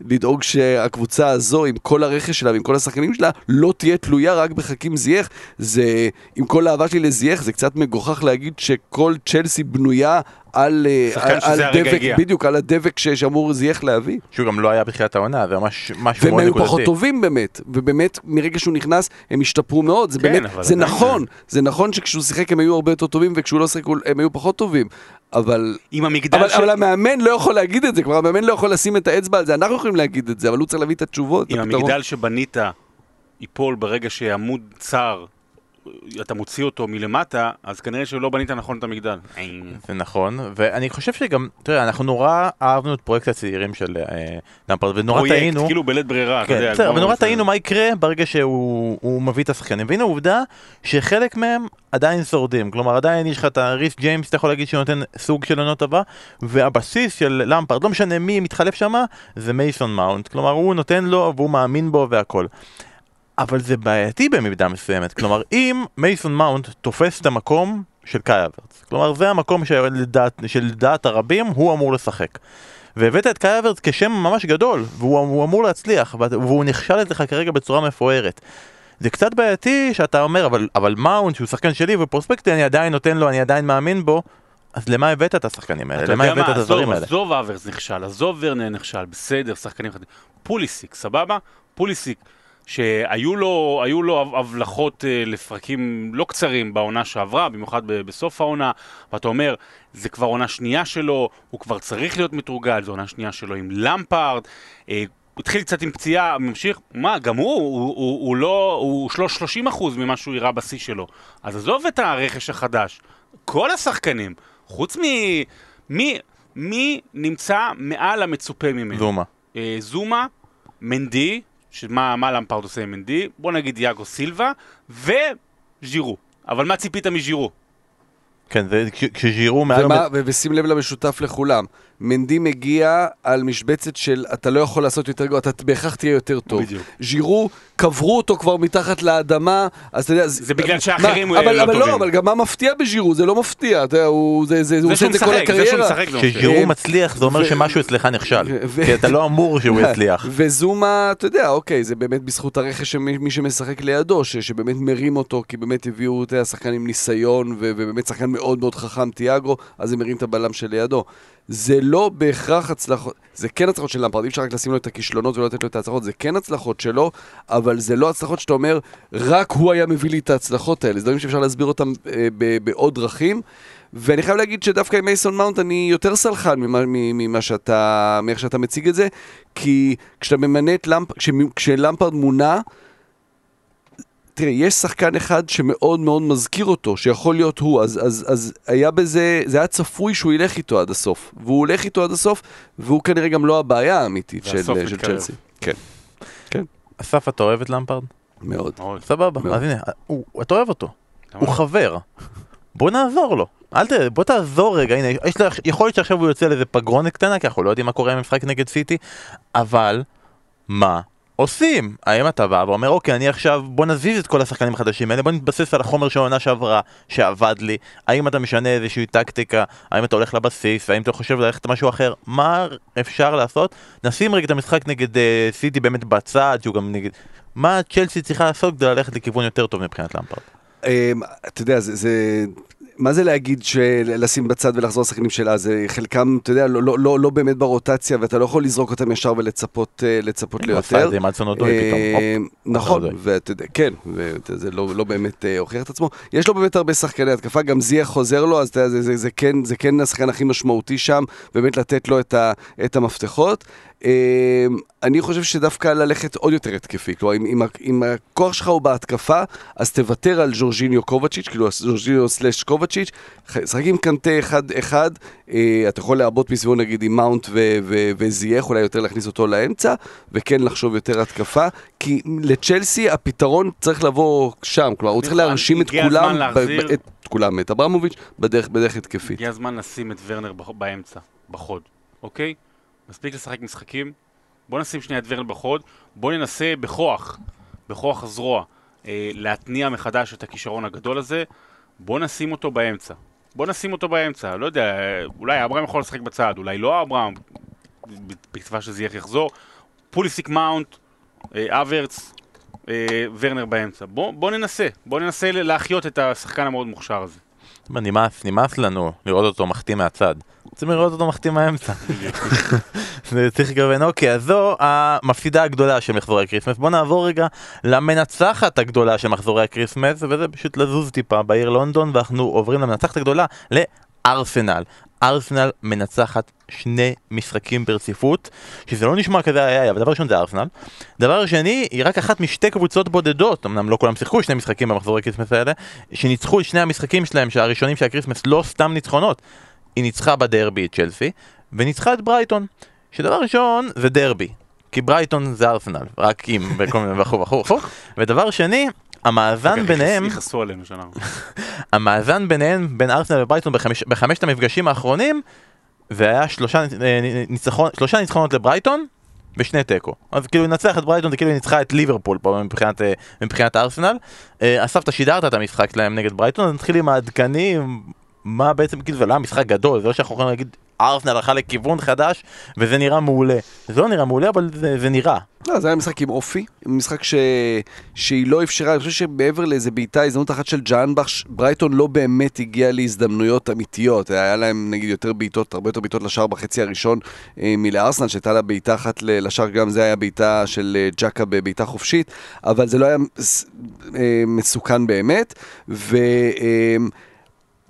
לדאוג שהקבוצה הזו, עם כל הרכש שלה ועם כל השחקנים שלה, לא תהיה תלויה רק בחכים זייח. זה, עם כל האהבה שלי לזייח, זה קצת מגוחך להגיד שכל צ'לסי בנויה על, אה, על, על הרגע דבק, הגיע. בדיוק, על הדבק ש- שאמור זייח להביא. שהוא גם לא היה בתחילת העונה, זה ממש משהו והם מאוד היו נקודתי. פחות טובים באמת, ובאמת מרגע שהוא נכנס הם השתפרו מאוד, זה כן, באמת, זה נכון, זה נכון שכשהוא שיחק הם היו הרבה יותר טובים וכשהוא לא שיחק הם היו פחות טובים, אבל, עם המגדל אבל, של... אבל המאמן לא יכול להגיד את זה, כלומר המאמן לא יכול לשים את האצבע על זה, אנחנו יכולים להגיד את זה, אבל הוא צריך להביא את התשובות, אם. המגדל שבנית ייפול ברגע שעמוד צר אתה מוציא אותו מלמטה, אז כנראה שלא בנית נכון את המגדל. זה נכון, ואני חושב שגם, תראה, אנחנו נורא אהבנו את פרויקט הצעירים של אה, למפרד, ונורא פרויקט, טעינו, כאילו בלית ברירה, אתה כן, יודע. בסדר, כמו- ונורא טעינו מה יקרה ברגע שהוא הוא מביא את השחקנים, והנה העובדה שחלק מהם עדיין שורדים, כלומר עדיין יש לך את הריס ג'יימס, אתה יכול להגיד שהוא נותן סוג של עונות טובה, והבסיס של למפרד, לא משנה מי מתחלף שם, זה מייסון מאונט, כלומר הוא נותן לו והוא מאמין בו והכל. אבל זה בעייתי במידה מסוימת, כלומר אם מייסון מאונט תופס את המקום של קאי אברץ, כלומר זה המקום שלדעת, שלדעת הרבים הוא אמור לשחק. והבאת את קאי אברץ כשם ממש גדול, והוא הוא אמור להצליח, והוא נכשל אצלך כרגע בצורה מפוארת. זה קצת בעייתי שאתה אומר, אבל, אבל מאונט שהוא שחקן שלי ופרוספקטי אני עדיין נותן לו, אני עדיין מאמין בו, אז למה הבאת את השחקנים האלה? למה הבאת את הדברים האלה? עזוב אברס נכשל, עזוב ורנר נכשל, בסדר, שחקנים חדשים. פוליסיק, סבבה? פוליסיק, שהיו לו, לו הב- הבלחות אה, לפרקים לא קצרים בעונה שעברה, במיוחד בסוף העונה, ואתה אומר, זה כבר עונה שנייה שלו, הוא כבר צריך להיות מתורגל, זו עונה שנייה שלו עם למפארד, אה, הוא התחיל קצת עם פציעה, ממשיך, מה, גם הוא, הוא, הוא, הוא לא, הוא שלוש- 30 אחוז ממה שהוא הראה בשיא שלו. אז עזוב את הרכש החדש, כל השחקנים, חוץ מ... מי, מי נמצא מעל המצופה ממנו? זומה. אה, זומה, מנדי, שמה מה למפרד עושה עם מנדי, בוא נגיד יאגו סילבה, וז'ירו. אבל מה ציפית מז'ירו? כן, זה כש- כשז'ירו מעל... ומה, ו- ושים לב למשותף לכולם, מנדי מגיע על משבצת של אתה לא יכול לעשות יותר גרוע, אתה בהכרח תהיה יותר טוב. בדיוק. ז'ירו, קברו אותו כבר מתחת לאדמה, אז אתה יודע... זה בגלל שאחרים, מה, אה, אבל, לא אבל טובים. לא, אבל גם מה מפתיע בז'ירו? זה לא מפתיע, אתה יודע, הוא, זה, זה, הוא זה עושה שהוא את זה כל משחק, זה שהוא הקריירה. זה. כשז'ירו אה, מצליח זה אומר ו- שמשהו אצלך נכשל, ו- כי אתה לא אמור שהוא יצליח. וזומה, אתה יודע, אוקיי, זה באמת בזכות הרכש מי שמשחק לידו, ש, שבאמת מרים אותו, כי באמת הביאו, אתה יודע, שחקן עם ניסיון, ו, ובאמת שחקן מאוד מאוד חכם, תיאגו, אז הם מרים את הבלם שלידו. זה לא בהכרח הצלחות, זה כן הצלחות של למפרד, אי אפשר רק לשים לו את הכישלונות ולא לתת לו את ההצלחות, זה כן הצלחות שלו, אבל זה לא הצלחות שאתה אומר, רק הוא היה מביא לי את ההצלחות האלה, זה דברים שאפשר להסביר אותם אה, בעוד דרכים. ואני חייב להגיד שדווקא עם מייסון מאונט אני יותר סלחן ממה, ממה שאתה, מאיך שאתה מציג את זה, כי כשאתה ממנה את למפ... כש, כשלמפרד מונה, תראה, יש שחקן אחד שמאוד מאוד מזכיר אותו, שיכול להיות הוא, אז, אז, אז היה בזה, זה היה צפוי שהוא ילך איתו עד הסוף. והוא הולך איתו עד הסוף, והוא כנראה גם לא הבעיה האמיתית של, והסוף של מתקרב. צ'לסי. כן, אסף, אתה אוהב את למפרד? מאוד. מאוד. סבבה, מאוד. אז הנה, הוא- אתה אוהב אותו, הוא חבר. בוא נעזור לו. אל ת... בוא תעזור רגע, הנה, יש לה... יכול להיות שעכשיו הוא יוצא לאיזה פגרונת קטנה, כי אנחנו לא יודעים מה קורה עם המשחק נגד סיטי, אבל מה עושים? האם אתה בא ואומר, אוקיי, אני עכשיו, בוא נזיז את כל השחקנים החדשים האלה, בוא נתבסס על החומר של העונה שעברה, שעבד לי, האם אתה משנה איזושהי טקטיקה, האם אתה הולך לבסיס, האם אתה חושב ללכת למשהו אחר, מה אפשר לעשות? נשים רגע את המשחק נגד אה, סיטי באמת בצד, שהוא גם נגד... מה צ'לסי צריכה לעשות כדי ללכת לכיוון יותר טוב מבחינת למפרד? אמ, אתה יודע, זה... מה זה להגיד שלשים בצד ולחזור לשחקנים שלה? זה חלקם, אתה יודע, לא, לא, לא, לא באמת ברוטציה, ואתה לא יכול לזרוק אותם ישר ולצפות אה, לצפות ליותר. זה. אה, נכון. ואתה יודע, כן, וזה לא, לא באמת אה, הוכיח את עצמו. יש לו באמת הרבה שחקני התקפה, גם זיה חוזר לו, אז אתה יודע, זה, זה, זה, כן, זה כן השחקן הכי משמעותי שם, באמת לתת לו את, ה, את המפתחות. אה, אני חושב שדווקא ללכת עוד יותר התקפי, כלומר, אם, אם, אם הכוח שלך הוא בהתקפה, אז תוותר על ז'ורג'יניו קובצ'יץ', כאילו ז'ורג'יניו סלאש קובצ'יץ', שחק עם קנטה אחד-אחד, אה, אתה יכול לעבוד מסביבו נגיד עם מאונט ו- ו- וזייח, אולי יותר להכניס אותו לאמצע, וכן לחשוב יותר התקפה, כי לצ'לסי הפתרון צריך לבוא שם, כלומר הוא צריך נכון, להרשים את כולם, להחזיר- ב- את כולם, את אברמוביץ', בדרך בדרך התקפית. הגיע הזמן לשים את ורנר באמצע, בחוד, אוקיי? מספיק לשחק משחקים, בוא נשים שנייה את ורנר בחוד, בוא ננסה בכוח, בכוח הזרוע, אה, להתניע מחדש את הכישרון הגדול הזה, בוא נשים אותו באמצע. בוא נשים אותו באמצע, לא יודע, אולי אברהם יכול לשחק בצד, אולי לא אברהם, בתקווה שזייח יחזור, פוליסיק מאונט, אה, אברץ, אה, ורנר באמצע. בוא, בוא ננסה, בוא ננסה להחיות את השחקן המאוד מוכשר הזה. נמאס, נמאס לנו לראות אותו מחטיא מהצד. רוצים לראות אותו מחטיא מהאמצע. זה צריך לכוון, אוקיי, אז זו המפסידה הגדולה של מחזורי הקריסמס. בוא נעבור רגע למנצחת הגדולה של מחזורי הקריסמס, וזה פשוט לזוז טיפה בעיר לונדון, ואנחנו עוברים למנצחת הגדולה לארסנל. ארסנל מנצחת שני משחקים ברציפות, שזה לא נשמע כזה היה, אבל דבר ראשון זה ארסנל. דבר שני, היא רק אחת משתי קבוצות בודדות, אמנם לא כולם שיחקו שני משחקים במחזורי כריסמס האלה, שניצחו את שני המשחקים שלהם, שהראשונים של הקריסמס לא סתם ניצחונות. היא ניצחה בדרבי את צ'לסי, וניצחה את ברייטון. שדבר ראשון זה דרבי, כי ברייטון זה ארסנל, רק אם, וכל מיני וכו' וכו' וכו'. ודבר שני, המאזן ביניהם, יכעסו עלינו שאנחנו. המאזן ביניהם, בין ארסנל וברייטון בחמש, בחמשת המפגשים האחרונים, זה היה שלושה, אה, ניצחון, שלושה ניצחונות לברייטון ושני תיקו. אז כאילו לנצח את ברייטון זה כאילו ניצחה את ליברפול פה מבחינת, אה, מבחינת ארסנל. אה, אסף, אתה שידרת את המשחק שלהם נגד ברייטון, אז נתחיל עם העדכנים, מה בעצם, כאילו זה לא היה משחק גדול, זה לא שאנחנו יכולים להגיד ארסנל הלכה לכיוון חדש וזה נראה מעולה. זה לא נראה מעולה אבל זה, זה נראה. לא, זה היה משחק עם אופי, משחק ש... שהיא לא אפשרה, אני חושב שמעבר לאיזה בעיטה, הזדמנות אחת של ג'אנבך, ברייטון לא באמת הגיע להזדמנויות אמיתיות, היה להם נגיד יותר בעיטות, הרבה יותר בעיטות לשער בחצי הראשון אה, מלארסנל, שהייתה לה בעיטה אחת לשער, גם זה היה בעיטה של אה, ג'קה בבעיטה חופשית, אבל זה לא היה אה, מסוכן באמת, ו...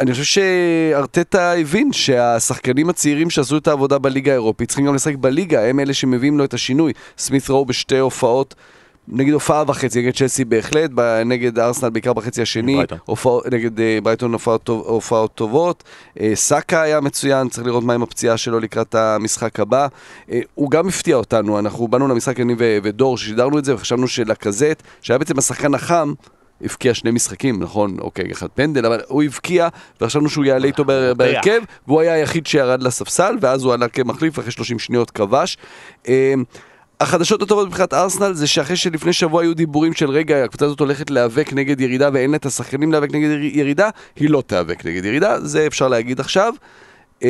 אה, אני חושב שארטטה הבין שהשחקנים הצעירים שעשו את העבודה בליגה האירופית צריכים גם לשחק בליגה, הם אלה שמביאים לו את השינוי. סמית ראו בשתי הופעות, נגיד הופעה וחצי, נגד צ'לסי בהחלט, נגד ארסנל בעיקר בחצי השני, הופע, נגד uh, ברייטון הופעות, טוב, הופעות טובות, uh, סאקה היה מצוין, צריך לראות מה עם הפציעה שלו לקראת המשחק הבא. Uh, הוא גם הפתיע אותנו, אנחנו באנו למשחק אני ודור, ששידרנו את זה, וחשבנו שלקזט, שהיה בעצם השחקן החם, הבקיע שני משחקים, נכון? אוקיי, אחד פנדל, אבל הוא הבקיע, וחשבנו שהוא יעלה איתו בהרכב, והוא היה היחיד שירד לספסל, ואז הוא עלה כמחליף, אחרי 30 שניות כבש. אמ, החדשות הטובות מבחינת ארסנל זה שאחרי שלפני שבוע היו דיבורים של רגע, הקבוצה הזאת הולכת להיאבק נגד ירידה ואין לה את השחקנים להיאבק נגד ירידה, היא לא תיאבק נגד ירידה, זה אפשר להגיד עכשיו. אמ,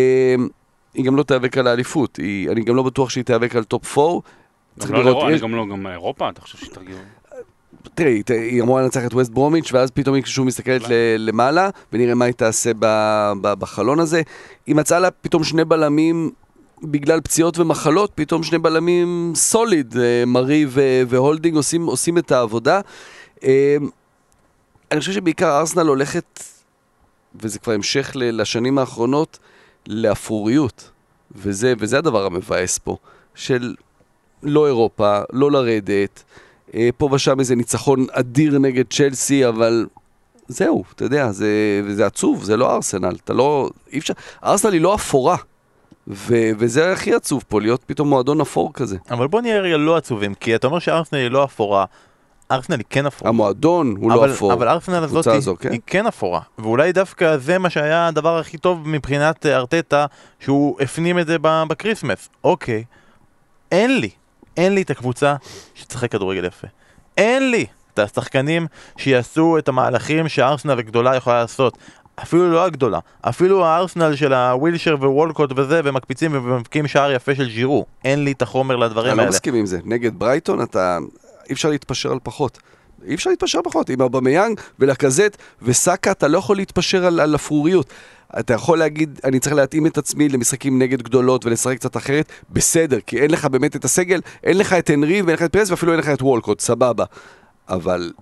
היא גם לא תיאבק על האליפות, אני גם לא בטוח שהיא תיאבק על top 4. גם לא, גם לא, גם אירופה, אתה חושב שהיא תרגיל? תראי, היא אמורה לנצח את ווסט ברומיץ', ואז פתאום היא כשהוא מסתכלת למעלה, ונראה מה היא תעשה בחלון הזה. היא מצאה לה פתאום שני בלמים בגלל פציעות ומחלות, פתאום שני בלמים סוליד, אה, מרי והולדינג עושים, עושים את העבודה. אה, אני חושב שבעיקר ארסנל הולכת, וזה כבר המשך לשנים האחרונות, לאפרוריות. וזה, וזה הדבר המבאס פה, של לא אירופה, לא לרדת. אה, פה ושם איזה ניצחון אדיר נגד צ'לסי, אבל זהו, אתה יודע, זה, זה עצוב, זה לא ארסנל, אתה לא, אי אפשר, ארסנל היא לא אפורה. ו- וזה הכי עצוב פה, להיות פתאום מועדון אפור כזה. אבל בוא נהיה רגע לא עצובים, כי אתה אומר שארסנל היא לא אפורה, ארסנל היא כן אפורה. המועדון הוא אבל, לא אפור. אבל ארסנל הזאת היא, הזו, כן? היא כן אפורה, ואולי דווקא זה מה שהיה הדבר הכי טוב מבחינת ארטטה, שהוא הפנים את זה בקריסמס. אוקיי, אין לי, אין לי את הקבוצה שתשחק כדורגל יפה. אין לי את השחקנים שיעשו את המהלכים שארסנל הגדולה יכולה לעשות. אפילו לא הגדולה, אפילו הארסנל של הווילשר ווולקוט וזה, ומקפיצים ומבקיעים שער יפה של ג'ירו. אין לי את החומר לדברים האלה. אני לא מסכים עם זה. נגד ברייטון אתה... אי אפשר להתפשר על פחות. אי אפשר להתפשר פחות. עם אבמיאנג ולקזט וסאקה אתה לא יכול להתפשר על, על אפרוריות. אתה יכול להגיד, אני צריך להתאים את עצמי למשחקים נגד גדולות ולשחק קצת אחרת, בסדר, כי אין לך באמת את הסגל, אין לך את הנרי ואין לך את פרס ואפילו אין לך את וולקוט, סבבה. אבל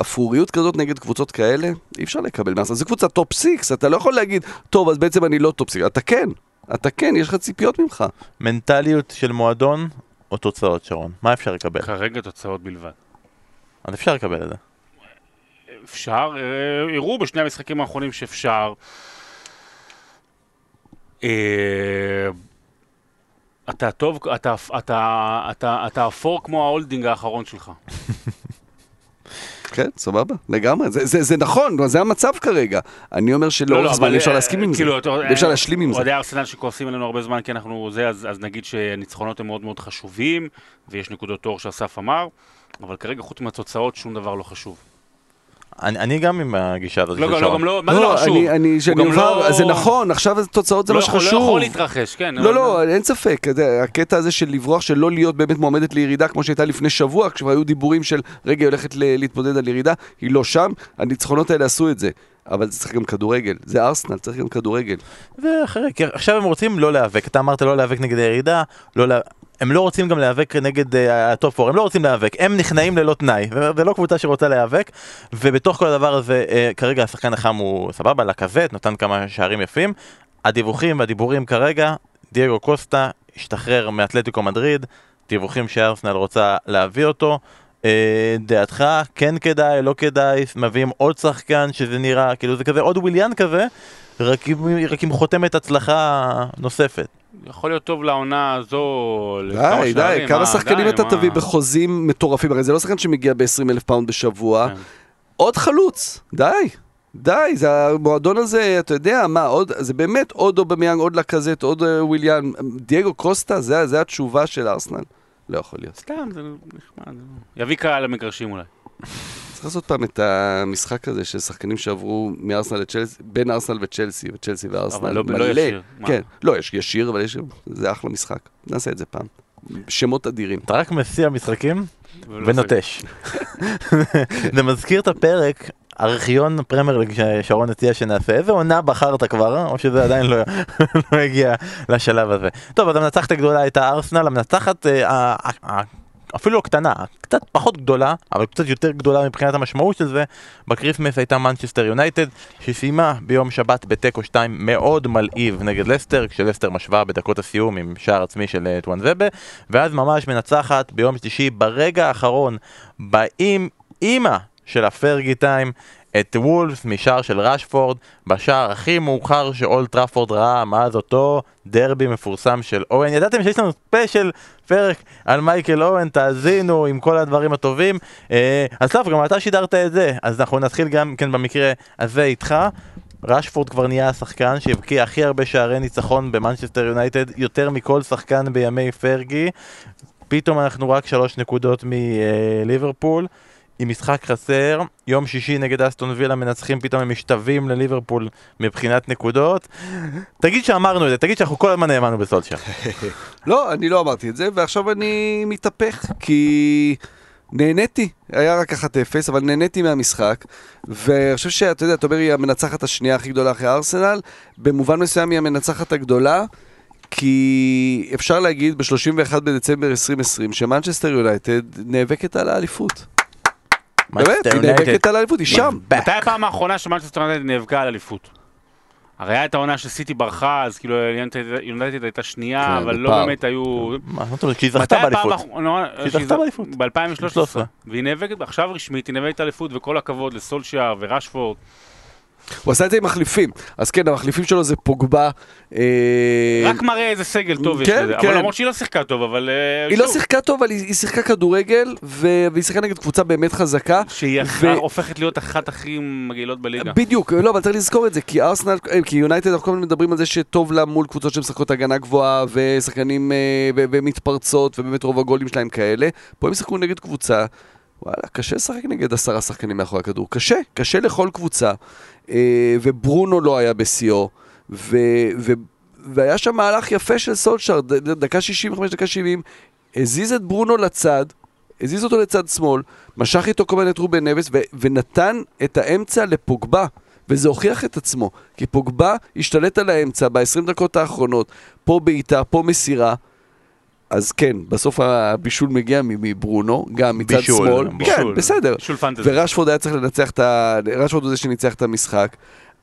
אפרוריות כזאת נגד קבוצות כאלה, אי אפשר לקבל מארסנל. זו קבוצה top six, אתה לא יכול להגיד, טוב, אז בעצם אני לא top six. אתה כן, אתה כן, יש לך ציפיות ממך. מנטליות של מועדון או תוצאות, שרון? מה אפשר לקבל? כרגע תוצאות בלבד. אז אפשר לקבל את זה. אפשר, אה, הראו בשני המשחקים האחרונים שאפשר. אה, אתה טוב, אתה, אתה, אתה, אתה אפור כמו ההולדינג האחרון שלך. כן, סבבה, לגמרי, זה, זה, זה נכון, זה המצב כרגע. אני אומר שלאורך לא, לא, זמן אי אפשר להסכים עם כאילו, זה, אי אפשר להשלים עם זה. אוהדי ארסנל שכועסים עלינו הרבה זמן כי אנחנו זה, אז, אז נגיד שניצחונות הם מאוד מאוד חשובים, ויש נקודות אור שאסף אמר, אבל כרגע חוץ מהתוצאות שום דבר לא חשוב. אני, אני גם עם הגישה הזאת לא, של לא, גם לא, מה זה לא חשוב? אני, אני, שאני עובר, לא... זה נכון, עכשיו התוצאות זה לא מה שחשוב. לא יכול להתרחש, כן. לא, לא, אין ספק, הקטע הזה של לברוח, של לא להיות באמת מועמדת לירידה, כמו שהייתה לפני שבוע, כשכבר היו דיבורים של רגע, היא הולכת להתמודד על ירידה, היא לא שם, הניצחונות האלה עשו את זה. אבל צריך גם כדורגל, זה ארסנל, צריך גם כדורגל. ואחרי, כי עכשיו הם רוצים לא להיאבק, אתה אמרת לא להיאבק נגד הירידה, לא לה... הם לא רוצים גם להיאבק נגד אה, ה top 4, הם לא רוצים להיאבק, הם נכנעים ללא תנאי, זה לא קבוצה שרוצה להיאבק, ובתוך כל הדבר הזה, אה, כרגע השחקן החם הוא סבבה, לקזט, נתן כמה שערים יפים, הדיווחים והדיבורים כרגע, דייגו קוסטה השתחרר מאתלטיקו מדריד, דיווחים שארסנל רוצה להביא אותו. אה, דעתך, כן כדאי, לא כדאי, מביאים עוד שחקן שזה נראה, כאילו זה כזה עוד וויליאן כזה, רק עם, רק עם חותמת הצלחה נוספת. יכול להיות טוב לעונה הזו, די, לכמה די, שערים, כמה מה, שחקנים די, אתה? תביא בחוזים מטורפים, הרי זה לא שחקן שמגיע ב-20 אלף פאונד בשבוע, כן. עוד חלוץ, די. די, זה המועדון הזה, אתה יודע, מה, עוד, זה באמת עוד אובמיאנג, עוד לקזט, עוד אה, וויליאן, דייגו קוסטה, זה, זה התשובה של ארסנל? לא יכול להיות. סתם, זה נחמד. זה- יביא קהל למגרשים אולי. צריך לעשות פעם את המשחק הזה של שחקנים שעברו מארסנל לצ'לסי, בין ארסנל וצ'לסי, וצ'לסי וארסנל, אבל לא- לא מלא. ישיר. מה? כן, לא, יש ישיר, אבל יש, זה אחלה משחק. נעשה את זה פעם. שמות אדירים. אתה רק מסיע משחקים ונוטש. זה מזכיר את הפרק, ארכיון פרמייר ליג ששרון הציע שנעשה. איזה עונה בחרת כבר, או שזה עדיין לא לא הגיע לשלב הזה. טוב, אז המנצחת הגדולה הייתה ארסנל, המנצחת אה, אפילו לא קטנה, קצת פחות גדולה, אבל קצת יותר גדולה מבחינת המשמעות של זה, בקריסמס הייתה מנצ'סטר יונייטד, שסיימה ביום שבת בתיקו 2 מאוד מלהיב נגד לסטר, כשלסטר משווה בדקות הסיום עם שער עצמי של אה, טואנזבה, ואז ממש מנצחת ביום שלישי ברגע האחרון, באים אימא של ה- Fergie time, את וולפס משער של ראשפורד, בשער הכי מאוחר שאולד טראפורד ראה מאז אותו דרבי מפורסם של אוון. ידעתם שיש לנו special פרק על מייקל אוון, תאזינו עם כל הדברים הטובים. אה, אז טוב, גם אתה שידרת את זה, אז אנחנו נתחיל גם כן במקרה הזה איתך. ראשפורד כבר נהיה השחקן שהבקיע הכי הרבה שערי ניצחון במנצ'סטר יונייטד, יותר מכל שחקן בימי פרגי. פתאום אנחנו רק שלוש נקודות מליברפול. עם משחק חסר, יום שישי נגד אסטון וילה מנצחים, פתאום הם משתווים לליברפול מבחינת נקודות. תגיד שאמרנו את זה, תגיד שאנחנו כל הזמן האמנו בסולשר. לא, אני לא אמרתי את זה, ועכשיו אני מתהפך, כי נהניתי, היה רק 1-0, אבל נהניתי מהמשחק, ואני חושב שאתה יודע, אתה אומר, היא המנצחת השנייה הכי גדולה אחרי ארסנל, במובן מסוים היא המנצחת הגדולה, כי אפשר להגיד ב-31 בדצמבר 2020 שמנצ'סטר יונייטד נאבקת על האליפות. באמת, היא נאבקת על האליפות, היא שם. מתי הפעם האחרונה שמנצ'סטר יונייטד נאבקה על אליפות? הרי הייתה העונה שסיטי ברחה, אז כאילו יונייטד הייתה שנייה, כן, אבל לא. באמת היו... מה זאת אומרת? שהיא מתי זכתה באליפות. האחרונה... שהיא זכתה באליפות. ב-2013. והיא נאבקת, עכשיו רשמית, היא נאבקת אליפות, וכל הכבוד לסולשיאר וראשפורד. הוא עשה את זה עם מחליפים, אז כן, המחליפים שלו זה פוגבה. אה, רק מראה איזה סגל טוב יש כן, לזה. כן. אבל למרות שהיא לא שיחקה טוב, אבל... אה, היא לא שיחקה טוב, אבל היא שיחקה כדורגל, והיא שיחקה נגד קבוצה באמת חזקה. שהיא הופכת להיות אחת הכי מגעילות בליגה. בדיוק, לא, אבל צריך לזכור את זה, כי ארסנל, אה, כי יונייטד, אנחנו כל הזמן מדברים על זה שטוב לה מול קבוצות שמשחקות הגנה גבוהה, ושחקנים, ומתפרצות, ובאמת רוב הגולים שלהם כאלה. פה הם שיחקו נגד קבוצה, וואלה, קשה לשחק נגד עשרה שחקנים מאחורי הכדור. קשה, קשה לכל קבוצה. אה, וברונו לא היה בשיאו, והיה שם מהלך יפה של סולשר, דקה 65, דקה 70, הזיז את ברונו לצד, הזיז אותו לצד שמאל, משך איתו כל מיני את רובן נבס, ונתן את האמצע לפוגבה. וזה הוכיח את עצמו, כי פוגבה השתלט על האמצע ב-20 דקות האחרונות, פה בעיטה, פה מסירה. אז כן, בסוף הבישול מגיע מ- מברונו, גם מצד בישול, שמאל. בישול. כן, בסדר. בישול פנטזי. ורשפורד היה צריך לנצח את ה... רשפורד הוא זה שניצח את המשחק,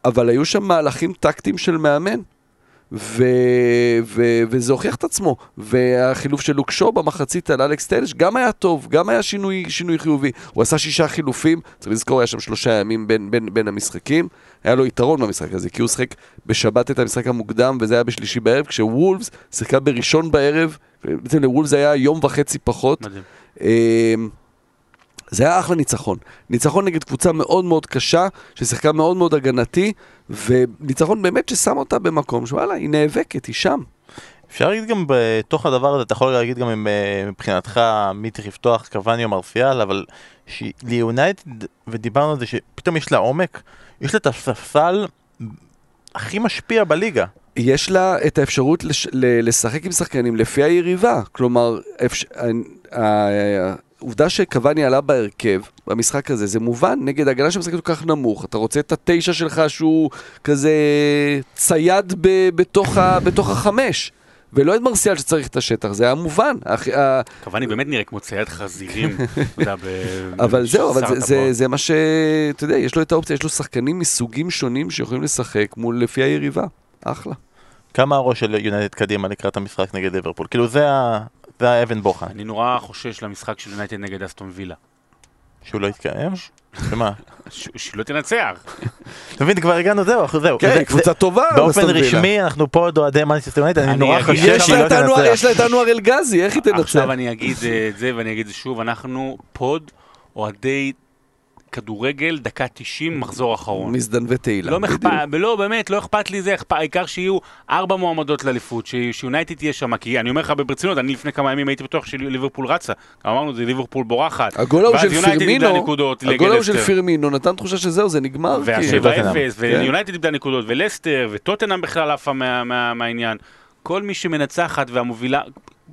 אבל היו שם מהלכים טקטיים של מאמן. ו... ו... וזה הוכיח את עצמו, והחילוף של לוקשו במחצית על אלכס טלש גם היה טוב, גם היה שינוי, שינוי חיובי. הוא עשה שישה חילופים, צריך לזכור, היה שם שלושה ימים בין, בין, בין המשחקים, היה לו יתרון במשחק הזה, כי הוא שיחק בשבת את המשחק המוקדם, וזה היה בשלישי בערב, כשוולפס שיחקה בראשון בערב, בעצם לוולפס היה יום וחצי פחות. מדהים. אמ, זה היה אחלה ניצחון. ניצחון נגד קבוצה מאוד מאוד קשה, ששיחקה מאוד מאוד הגנתי, וניצחון באמת ששם אותה במקום שוואלה, היא נאבקת, היא שם. אפשר להגיד גם בתוך הדבר הזה, אתה יכול להגיד גם אה, מבחינתך מי צריך לפתוח, קוואני או מרסיאל, אבל ליונייטד, ודיברנו על זה שפתאום יש לה עומק, יש לה את הספסל הכי משפיע בליגה. יש לה את האפשרות לש... לשחק עם שחקנים לפי היריבה. כלומר, אפש... העובדה שקוואני עלה בהרכב במשחק הזה, זה מובן, נגד הגנה שמשחקת כל כך נמוך. אתה רוצה את התשע שלך שהוא כזה צייד ב... בתוך, ה... בתוך החמש. ולא את מרסיאל שצריך את השטח, זה היה מובן. קוואני באמת נראה כמו צייד חזירים. אבל זהו, אבל. זה מה ש... אתה יודע, יש לו את האופציה, יש לו שחקנים מסוגים שונים שיכולים לשחק מול לפי היריבה. אחלה. כמה הראש של יונייטד קדימה לקראת המשחק נגד ליברפול? כאילו זה ה- זה האבן בוחן, אני נורא חושש למשחק של יונייטד נגד אסטון וילה. שהוא לא יתקיים? שמה? ש- שלא תנצח. אתה מבין, כבר הגענו, זהו, זהו. זה- כן, קבוצה טובה. באופן. רשמי, אנחנו פה עוד אוהדי מנצ'סטר יונייטד, אני אני נורא חושש שהיא לא תנצח. יש לה את אנואר אלגזי, איך היא תנצח? עכשיו אני אגיד אה, את זה ואני אגיד את זה שוב, אנחנו פה עוד אוהדי כדורגל, דקה 90, מחזור אחרון. מזדנבי תהילה. לא. אכפת, לא באמת, לא אכפת לי זה, אכפ- העיקר שיהיו ארבע מועמדות לאליפות, שיונייטד תהיה שם, כי אני אומר לך ברצינות, אני לפני כמה ימים הייתי בטוח שליברפול רצה, אמרנו זה ליברפול בורחת, הגול ההוא ואז של יונייטד איבדה פירמינו, נקודות הגול ההוא של. פירמינו נתן תחושה שזהו, זה נגמר. טוטנהאם. וה-7-0, כן. ויונייטד איבדה נקודות, ולסטר, וטוטנאם בכלל עפה מה- מה- מהעניין. כל מי שמנצחת והמובילה,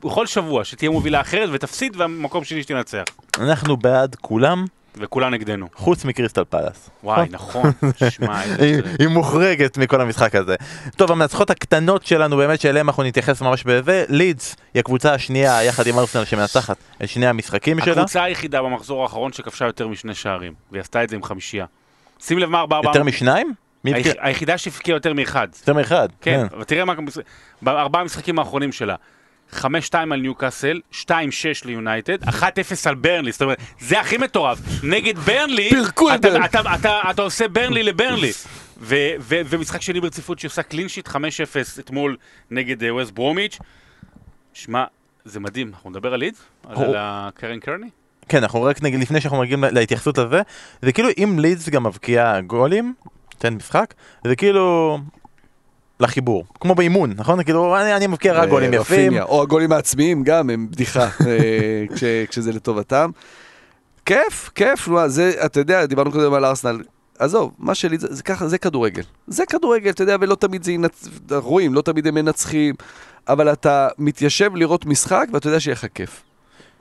בכל שבוע שתהיה מובילה אחרת ותפסיד, והמקום שלי שתנצח. אנחנו בעד כולם, וכולם נגדנו. חוץ מקריסטל פלאס. וואי, נכון. שמע, היא מוחרגת מכל המשחק הזה. טוב, המנצחות הקטנות שלנו באמת, שאליהן אנחנו נתייחס ממש בזה, לידס היא הקבוצה השנייה יחד עם ארסנל שמנצחת את שני המשחקים שלה. הקבוצה היחידה במחזור האחרון שכבשה יותר משני שערים, והיא עשתה את זה עם חמישייה. שים לב מה ארבעה... יותר משניים? היחידה שהבקיעה יותר מאחד. יותר מאחד. כן, אבל תראה מה... בארבעה המשחקים האחרונים שלה. 5-2 על ניוקאסל, 2-6 ליונייטד, 1-0 על ברנלי, זאת אומרת, זה הכי מטורף. נגד ברנלי, אתה- ברנלי. אתה- אתה- אתה עושה ברנלי לברנלי. ו- ו- ומשחק שני ברציפות שהיא עושה קלין שיט 5-0 אתמול נגד ווסט ברומיץ'. שמע, זה מדהים, אנחנו נדבר על לידס? או. על הקרן קרני? כן, אנחנו רק נגיד, לפני שאנחנו מגיעים להתייחסות לזה, זה כאילו אם לידס גם מבקיע גולים, תן משחק, זה כאילו לחיבור, כמו באימון, נכון? כאילו, אני, אני מבקיע רק גולים יפים. או הגולים העצמיים גם הם בדיחה אה, כש- כשזה לטובתם. כיף, כיף, נו, זה, אתה יודע, דיברנו קודם על ארסנל. עזוב, מה שלי, זה, זה ככה, זה כדורגל. זה כדורגל, אתה יודע, ולא תמיד זה ינצ... רואים, לא תמיד הם מנצחים, אבל אתה מתיישב לראות משחק ואתה יודע שיהיה לך כיף.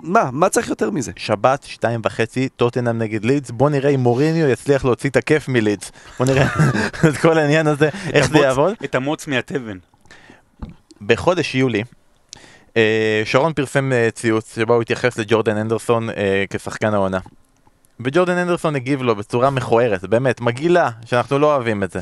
מה, מה צריך יותר מזה? שבת, שתיים וחצי, טוטנאם נגד לידס, בוא נראה אם מוריניו יצליח להוציא את הכיף מלידס. בוא נראה את כל העניין הזה, איך זה יעבוד. את המוץ מהתבן. בחודש יולי, אה, שרון פרסם אה, ציוץ שבו הוא התייחס לג'ורדן אנדרסון אה, כשחקן העונה. וג'ורדן אנדרסון הגיב לו בצורה מכוערת, באמת, מגעילה, שאנחנו לא אוהבים את זה.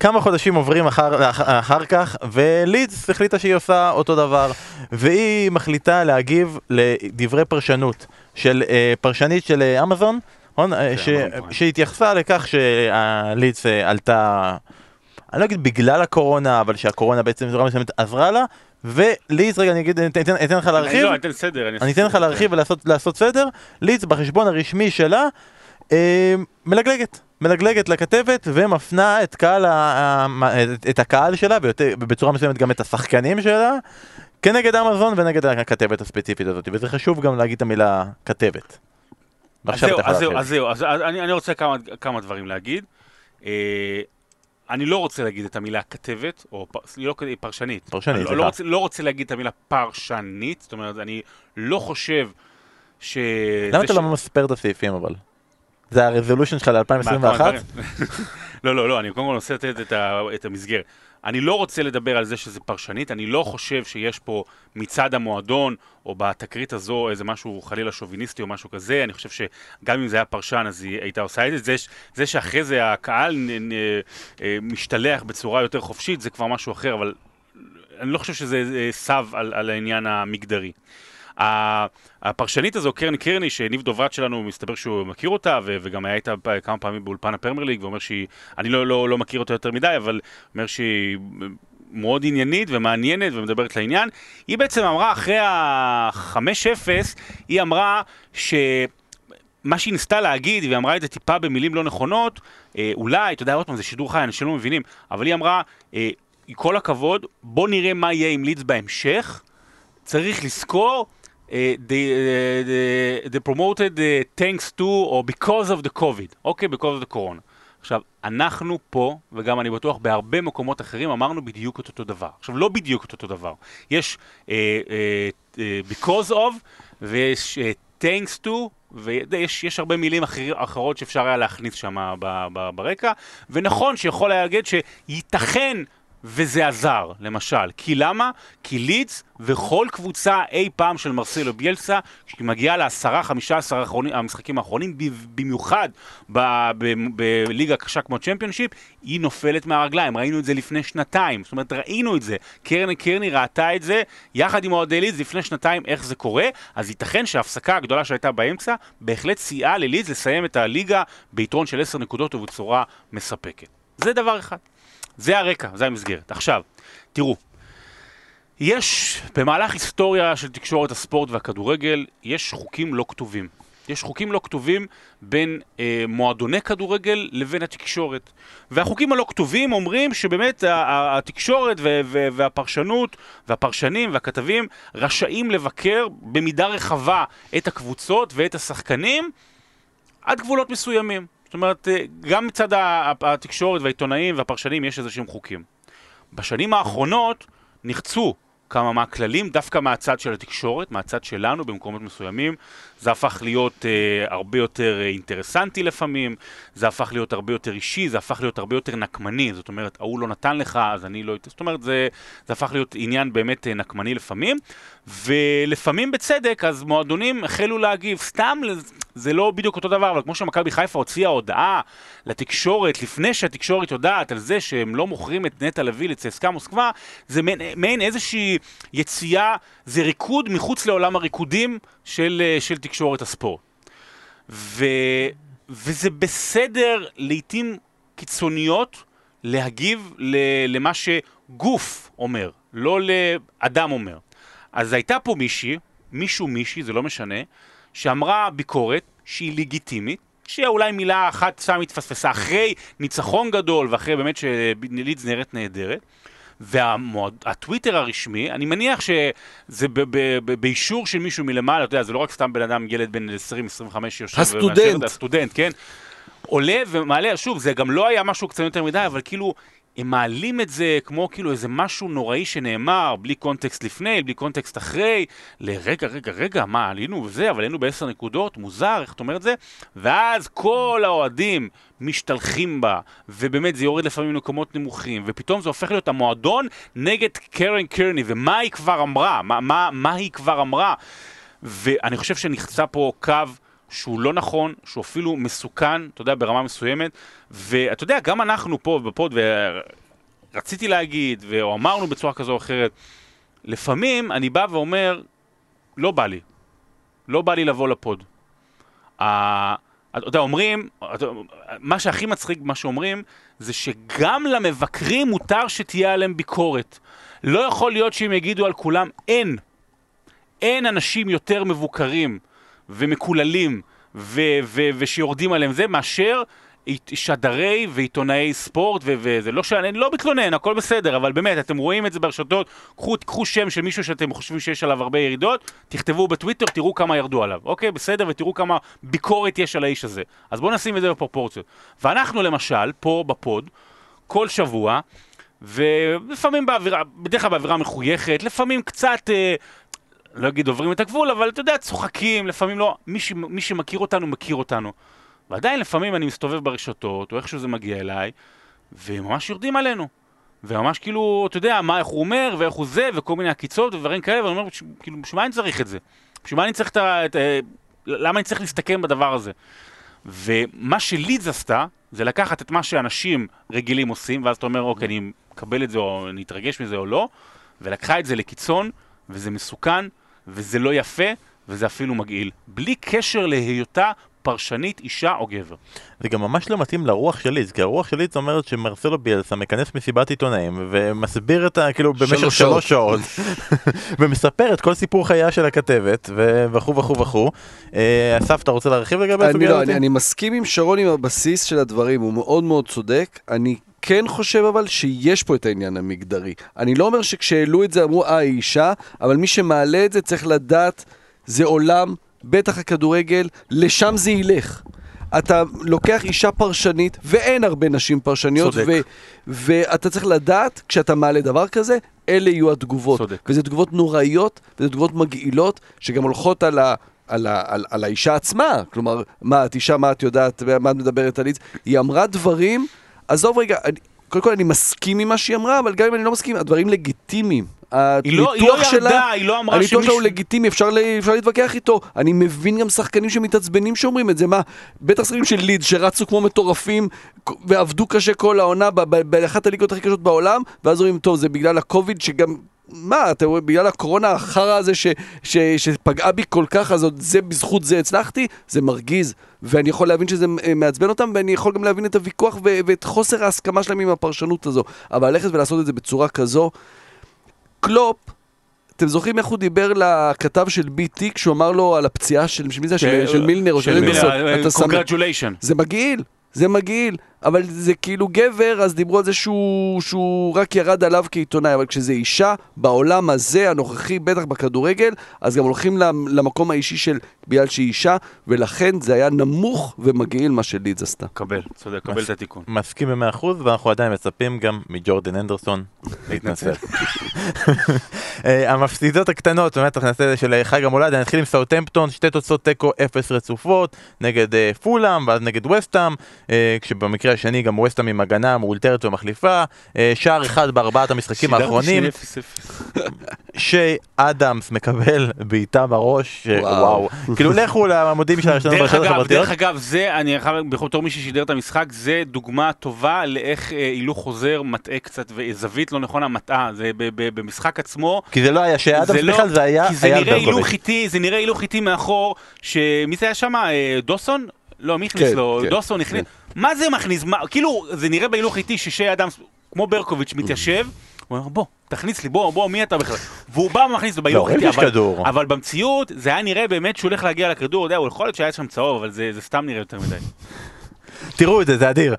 כמה חודשים עוברים אחר, אח, אחר כך, ולידס החליטה שהיא עושה אותו דבר, והיא מחליטה להגיב לדברי פרשנות של אה, פרשנית של אה, אמזון, נכון? אה, ש. שהתייחסה לכך שהלידס אה, עלתה, אני לא אגיד בגלל הקורונה, אבל שהקורונה בעצם בצורה מסוימת עזרה לה, ולידס, רגע, אני אגיד, אני אתן, אתן לך להרחיב. לא, אני אתן סדר. אני אתן לך להרחיב ולעשות לעשות סדר, לידס בחשבון הרשמי שלה מלגלגת, מלגלגת לכתבת ומפנה את, קהל ה, את, הקהל שלה ויותר, בצורה מסוימת גם את השחקנים שלה כנגד אמזון ונגד הכתבת הספציפית הזאת וזה חשוב גם להגיד את המילה כתבת. אז זהו, אז זהו. אז זהו, אז אני אני רוצה כמה- כמה דברים להגיד. אה, אני לא רוצה להגיד את המילה כתבת, או פ- לא פרשנית. פרשנית, אני לא- סליחה. לא רוצה- לא רוצה להגיד את המילה פרשנית, זאת אומרת, אני לא חושב ש... למה אתה ש- לא מספר את הסעיפים אבל? זה הרזולושן שלך מה, ל-2021? כמה דברים? לא, לא, לא, אני קודם כל רוצה לתת את את המסגרת. אני לא רוצה לדבר על זה שזה פרשנית, אני לא חושב שיש פה מצד המועדון, או בתקרית הזו איזה משהו חלילה שוביניסטי או משהו כזה, אני חושב שגם אם זה היה פרשן אז היא הייתה עושה את זה. זה שאחרי זה הקהל נ- נ- אה, משתלח בצורה יותר חופשית, זה כבר משהו אחר, אבל אני לא חושב שזה אה, סב על, על העניין המגדרי. הפרשנית הזו, קרן קרני, שניב דוברת שלנו, מסתבר שהוא מכיר אותה, וגם היה איתה כמה פעמים באולפן הפרמייר ליג, ואומר שהיא, אני לא, לא, לא מכיר אותה יותר מדי, אבל אומר שהיא מאוד עניינית ומעניינת ומדברת לעניין. היא בעצם אמרה, אחרי ה-5-0, היא אמרה ש... מה שהיא ניסתה להגיד, והיא אמרה את זה טיפה במילים לא נכונות, אה, אולי, אתה יודע, עוד פעם, זה שידור חי, אנשים לא מבינים, אבל היא אמרה, אה, כל הכבוד, בוא נראה מה יהיה עם לידס בהמשך, צריך לזכור, אה, the, uh, the, the promoted uh, thanks to או because of the COVID, אוקיי? because of the corona. עכשיו, אנחנו פה, וגם אני בטוח בהרבה מקומות אחרים, אמרנו בדיוק את אותו דבר. עכשיו, לא בדיוק את אותו דבר. יש אה, אה, אה, because of, ויש אה, thanks to, ויש יש הרבה מילים אחר, אחרות שאפשר היה להכניס שם ברקע, ונכון שיכול היה להגיד שייתכן וזה עזר, למשל. כי למה? כי לידס וכל קבוצה אי פעם של מרסלו ביאלסה, כשהיא מגיעה לעשרה, חמישה עשר המשחקים האחרונים, במיוחד בליגה קשה כמו צ'מפיונשיפ, היא נופלת מהרגליים. ראינו את זה לפני שנתיים. זאת אומרת, ראינו את זה. קרני קרני ראתה את זה יחד עם אוהדי לידס לפני שנתיים, איך זה קורה. אז ייתכן שההפסקה הגדולה שהייתה באמצע, בהחלט סייעה ללידס לסיים את הליגה ביתרון של עשר נקודות ובצורה מספקת. זה דבר אחד. זה הרקע, זה המסגרת. עכשיו, תראו, יש, במהלך היסטוריה של תקשורת הספורט והכדורגל, יש חוקים לא כתובים. יש חוקים לא כתובים בין אה, מועדוני כדורגל לבין התקשורת. והחוקים הלא כתובים אומרים שבאמת התקשורת והפרשנות והפרשנים והכתבים רשאים לבקר במידה רחבה את הקבוצות ואת השחקנים עד גבולות מסוימים. זאת אומרת, אה, גם מצד התקשורת והעיתונאים והפרשנים יש איזה שהם חוקים. בשנים האחרונות נחצו כמה מהכללים, דווקא מהצד של התקשורת, מהצד שלנו במקומות מסוימים. זה הפך להיות אה, הרבה יותר אה, אינטרסנטי לפעמים, זה הפך להיות הרבה יותר אישי, זה הפך להיות הרבה יותר נקמני. זאת אומרת, ההוא לא נתן לך, אז אני לא... זאת אומרת, זה, זה הפך להיות עניין באמת אה, נקמני לפעמים, ולפעמים בצדק, אז מועדונים החלו להגיב. סתם, זה לא בדיוק אותו דבר, אבל כמו שמכבי חיפה הוציאה הודעה לתקשורת, לפני שהתקשורת יודעת על זה שהם לא מוכרים את נטע לביא לצסקה מוסקבה, זה מעין, מעין איזושהי יציאה, זה ריקוד מחוץ לעולם הריקודים של, אה, של תקשורת הספורט. ו, וזה בסדר לעיתים קיצוניות להגיב למה שגוף אומר, לא לאדם אומר. אז הייתה פה מישהי, מישהו מישהי, זה לא משנה, שאמרה ביקורת שהיא לגיטימית, שאולי מילה אחת שם התפספסה אחרי ניצחון גדול ואחרי באמת שלידס נראית נהדרת. והטוויטר הרשמי, אני מניח שזה באישור של מישהו מלמעלה, אתה יודע, זה לא רק סתם בן אדם, ילד בן 20-25 שיושב הסטודנט. הסטודנט, כן? עולה ומעלה, שוב, זה גם לא היה משהו קצת יותר מדי, אבל כאילו, הם מעלים את זה כמו כאילו איזה משהו נוראי שנאמר, בלי קונטקסט לפני, בלי קונטקסט אחרי, לרגע, רגע, רגע, מה, עלינו וזה, אבל היינו בעשר נקודות, מוזר, איך אתה אומר את זה? ואז כל האוהדים משתלחים בה, ובאמת זה יורד לפעמים למקומות נמוכים, ופתאום זה הופך להיות המועדון נגד קרן קרני, ומה היא כבר אמרה? מה, מה, מה היא כבר אמרה? ואני חושב שנחצה פה קו שהוא לא נכון, שהוא אפילו מסוכן, אתה יודע, ברמה מסוימת, ואתה יודע, גם אנחנו פה בפוד, ורציתי להגיד, או אמרנו בצורה כזו או אחרת, לפעמים אני בא ואומר, לא בא לי. לא בא לי לבוא לפוד. אתה יודע, אומרים, מה שהכי מצחיק במה שאומרים, זה שגם למבקרים מותר שתהיה עליהם ביקורת. לא יכול להיות שהם יגידו על כולם, אין. אין אנשים יותר מבוקרים. ומקוללים ו- ו- ושיורדים עליהם זה, מאשר שדרי ועיתונאי ספורט, וזה לא שאני לא מתלונן, הכל בסדר, אבל באמת, אתם רואים את זה ברשתות, קחו, קחו שם של מישהו שאתם חושבים שיש עליו הרבה ירידות, תכתבו בטוויטר, תראו כמה ירדו עליו, אוקיי? בסדר, ותראו כמה ביקורת יש על האיש הזה. אז בואו נשים את זה בפרופורציות. ואנחנו למשל, פה בפוד, כל שבוע, ולפעמים באווירה, בדרך כלל באווירה מחויכת, לפעמים קצת אה, לא אגיד עוברים את הגבול, אבל אתה יודע, צוחקים, לפעמים לא, מי, ש, מי שמכיר אותנו, מכיר אותנו. ועדיין לפעמים אני מסתובב ברשתות, או איכשהו זה מגיע אליי, וממש יורדים עלינו. וממש כאילו, אתה יודע, מה, איך הוא אומר, ואיך הוא זה, וכל מיני עקיצות ודברים כאלה, ואני אומר, כאילו, בשביל מה אני צריך את זה? בשביל מה אני צריך את ה... את, למה אני צריך להסתכן בדבר הזה? ומה שלידס עשתה, זה לקחת את מה שאנשים רגילים עושים, ואז אתה אומר, אוקיי, אני מקבל את זה, או אני אתרגש מזה או לא, ולקחה את זה לקיצון, וזה מסוכן, וזה לא יפה, וזה אפילו מגעיל. בלי קשר להיותה פרשנית אישה או גבר. זה גם ממש לא מתאים לרוח של ליץ, כי הרוח של ליץ אומרת שמרסלו ביאלסה מכנס מסיבת עיתונאים ומסביר את ה... כאילו במשך שלוש שעות ומספר את כל סיפור חייה של הכתבת וכו' וכו' וכו'. אה, אסף, אתה רוצה להרחיב לגבי הסוגיה לא, הזאת? אני מסכים עם שרון עם הבסיס של הדברים, הוא מאוד מאוד צודק. אני כן חושב אבל שיש פה את העניין המגדרי. אני לא אומר שכשהעלו את זה אמרו, אה, היא אישה, אבל מי שמעלה את זה צריך לדעת, זה עולם, בטח הכדורגל, לשם זה ילך. אתה לוקח אישה פרשנית, ואין הרבה נשים פרשניות, ו- ואתה צריך לדעת, כשאתה מעלה דבר כזה, אלה יהיו התגובות. צודק. וזה תגובות נוראיות, וזה תגובות מגעילות, שגם הולכות על ה... על, ה, על, על האישה עצמה, כלומר, מה, את אישה, מה את יודעת, מה את מדברת על איץ? היא אמרה דברים עזוב רגע, אני, קודם כל אני מסכים עם מה שהיא אמרה, אבל גם אם אני לא מסכים, הדברים לגיטימיים. היא לא, היא הניתוח לא שלה- ירדה, היא לא אמרה הניתוח שלה שמישהו... הוא לגיטימי, אפשר, ל- אפשר להתווכח איתו. אני מבין גם שחקנים שמתעצבנים שאומרים את זה, מה, בטח שחקנים של ליד שרצו כמו מטורפים ועבדו קשה כל העונה באחת הליגות הכי קשות בעולם, ואז אומרים, טוב, זה בגלל הקוביד שגם... מה, אתה רואה, בגלל הקורונה החרא הזה ש, ש, שפגעה בי כל כך, אז עוד זה בזכות זה הצלחתי, זה מרגיז. ואני יכול להבין שזה אה, מעצבן אותם, ואני יכול גם להבין את הוויכוח ו- ואת חוסר ההסכמה שלהם עם הפרשנות הזו. אבל ללכת ולעשות את זה בצורה כזו, קלופ, אתם זוכרים איך הוא דיבר לכתב של BT כשהוא אמר לו על הפציעה של, של מי זה? של, של מילנר או של שם- congratulations. זה מגעיל, זה מגעיל, אבל זה כאילו גבר, אז דיברו על זה שהוא, שהוא רק ירד עליו כעיתונאי, אבל כשזה אישה, בעולם הזה, הנוכחי, בטח בכדורגל, אז גם הולכים למ- למקום האישי של בגלל שהיא אישה, ולכן זה היה נמוך ומגעיל מה שלידס עשתה. קבל, צודק, קבל את התיקון. מסכים במאה אחוז, ואנחנו עדיין מצפים גם מג'ורדן אנדרסון להתנצל. אה, המפסידות הקטנות, באמת אנחנו נעשה את זה של חג המולד, אני אתחיל עם סאוטמפטון, שתי תוצאות תיקו אפס רצופות, נגד אה, פולאם, ואז נגד וסטאם, אה, כשבמקרה השני גם וסטאם עם הגנה מאולתרת ומחליפה, אה, שער אחד בארבעת המשחקים האחרונים, שי אדמס מקבל בעיטה בראש, וואו. כאילו לכו לעמודים של דרך ברשתות החברתיות. דרך אגב, זה, אני חייב, בתור מי ששידר את המשחק, זה דוגמה טובה לאיך אה, הילוך חוזר מטעה קצת, וזווית לא נכונה מטעה. זה במשחק עצמו, כי זה לא היה שי אדמס זה לא- בכלל, זה היה כי זה אייל נראה הילוך. איטי, זה נראה הילוך איטי מאחור, שמי זה היה שם? אה, דוסון? לא, מי הכניס כן, לו? כן, דוסון הכניס. מה זה מכניס? מה- כאילו, זה נראה בהילוך איטי ששי אדם, כמו ברקוביץ', מתיישב. הוא אומר, בוא, תכניס לי, בוא, בוא, מי אתה בכלל? והוא בא ומכניס לו בהילוך לא, איטי, אבל-. אבל במציאות זה היה נראה באמת שהוא הולך להגיע לכדור, יודע, הוא יכול להיות שהיה שם צהוב, אבל זה זה סתם נראה יותר מדי. תראו את זה, זה אדיר.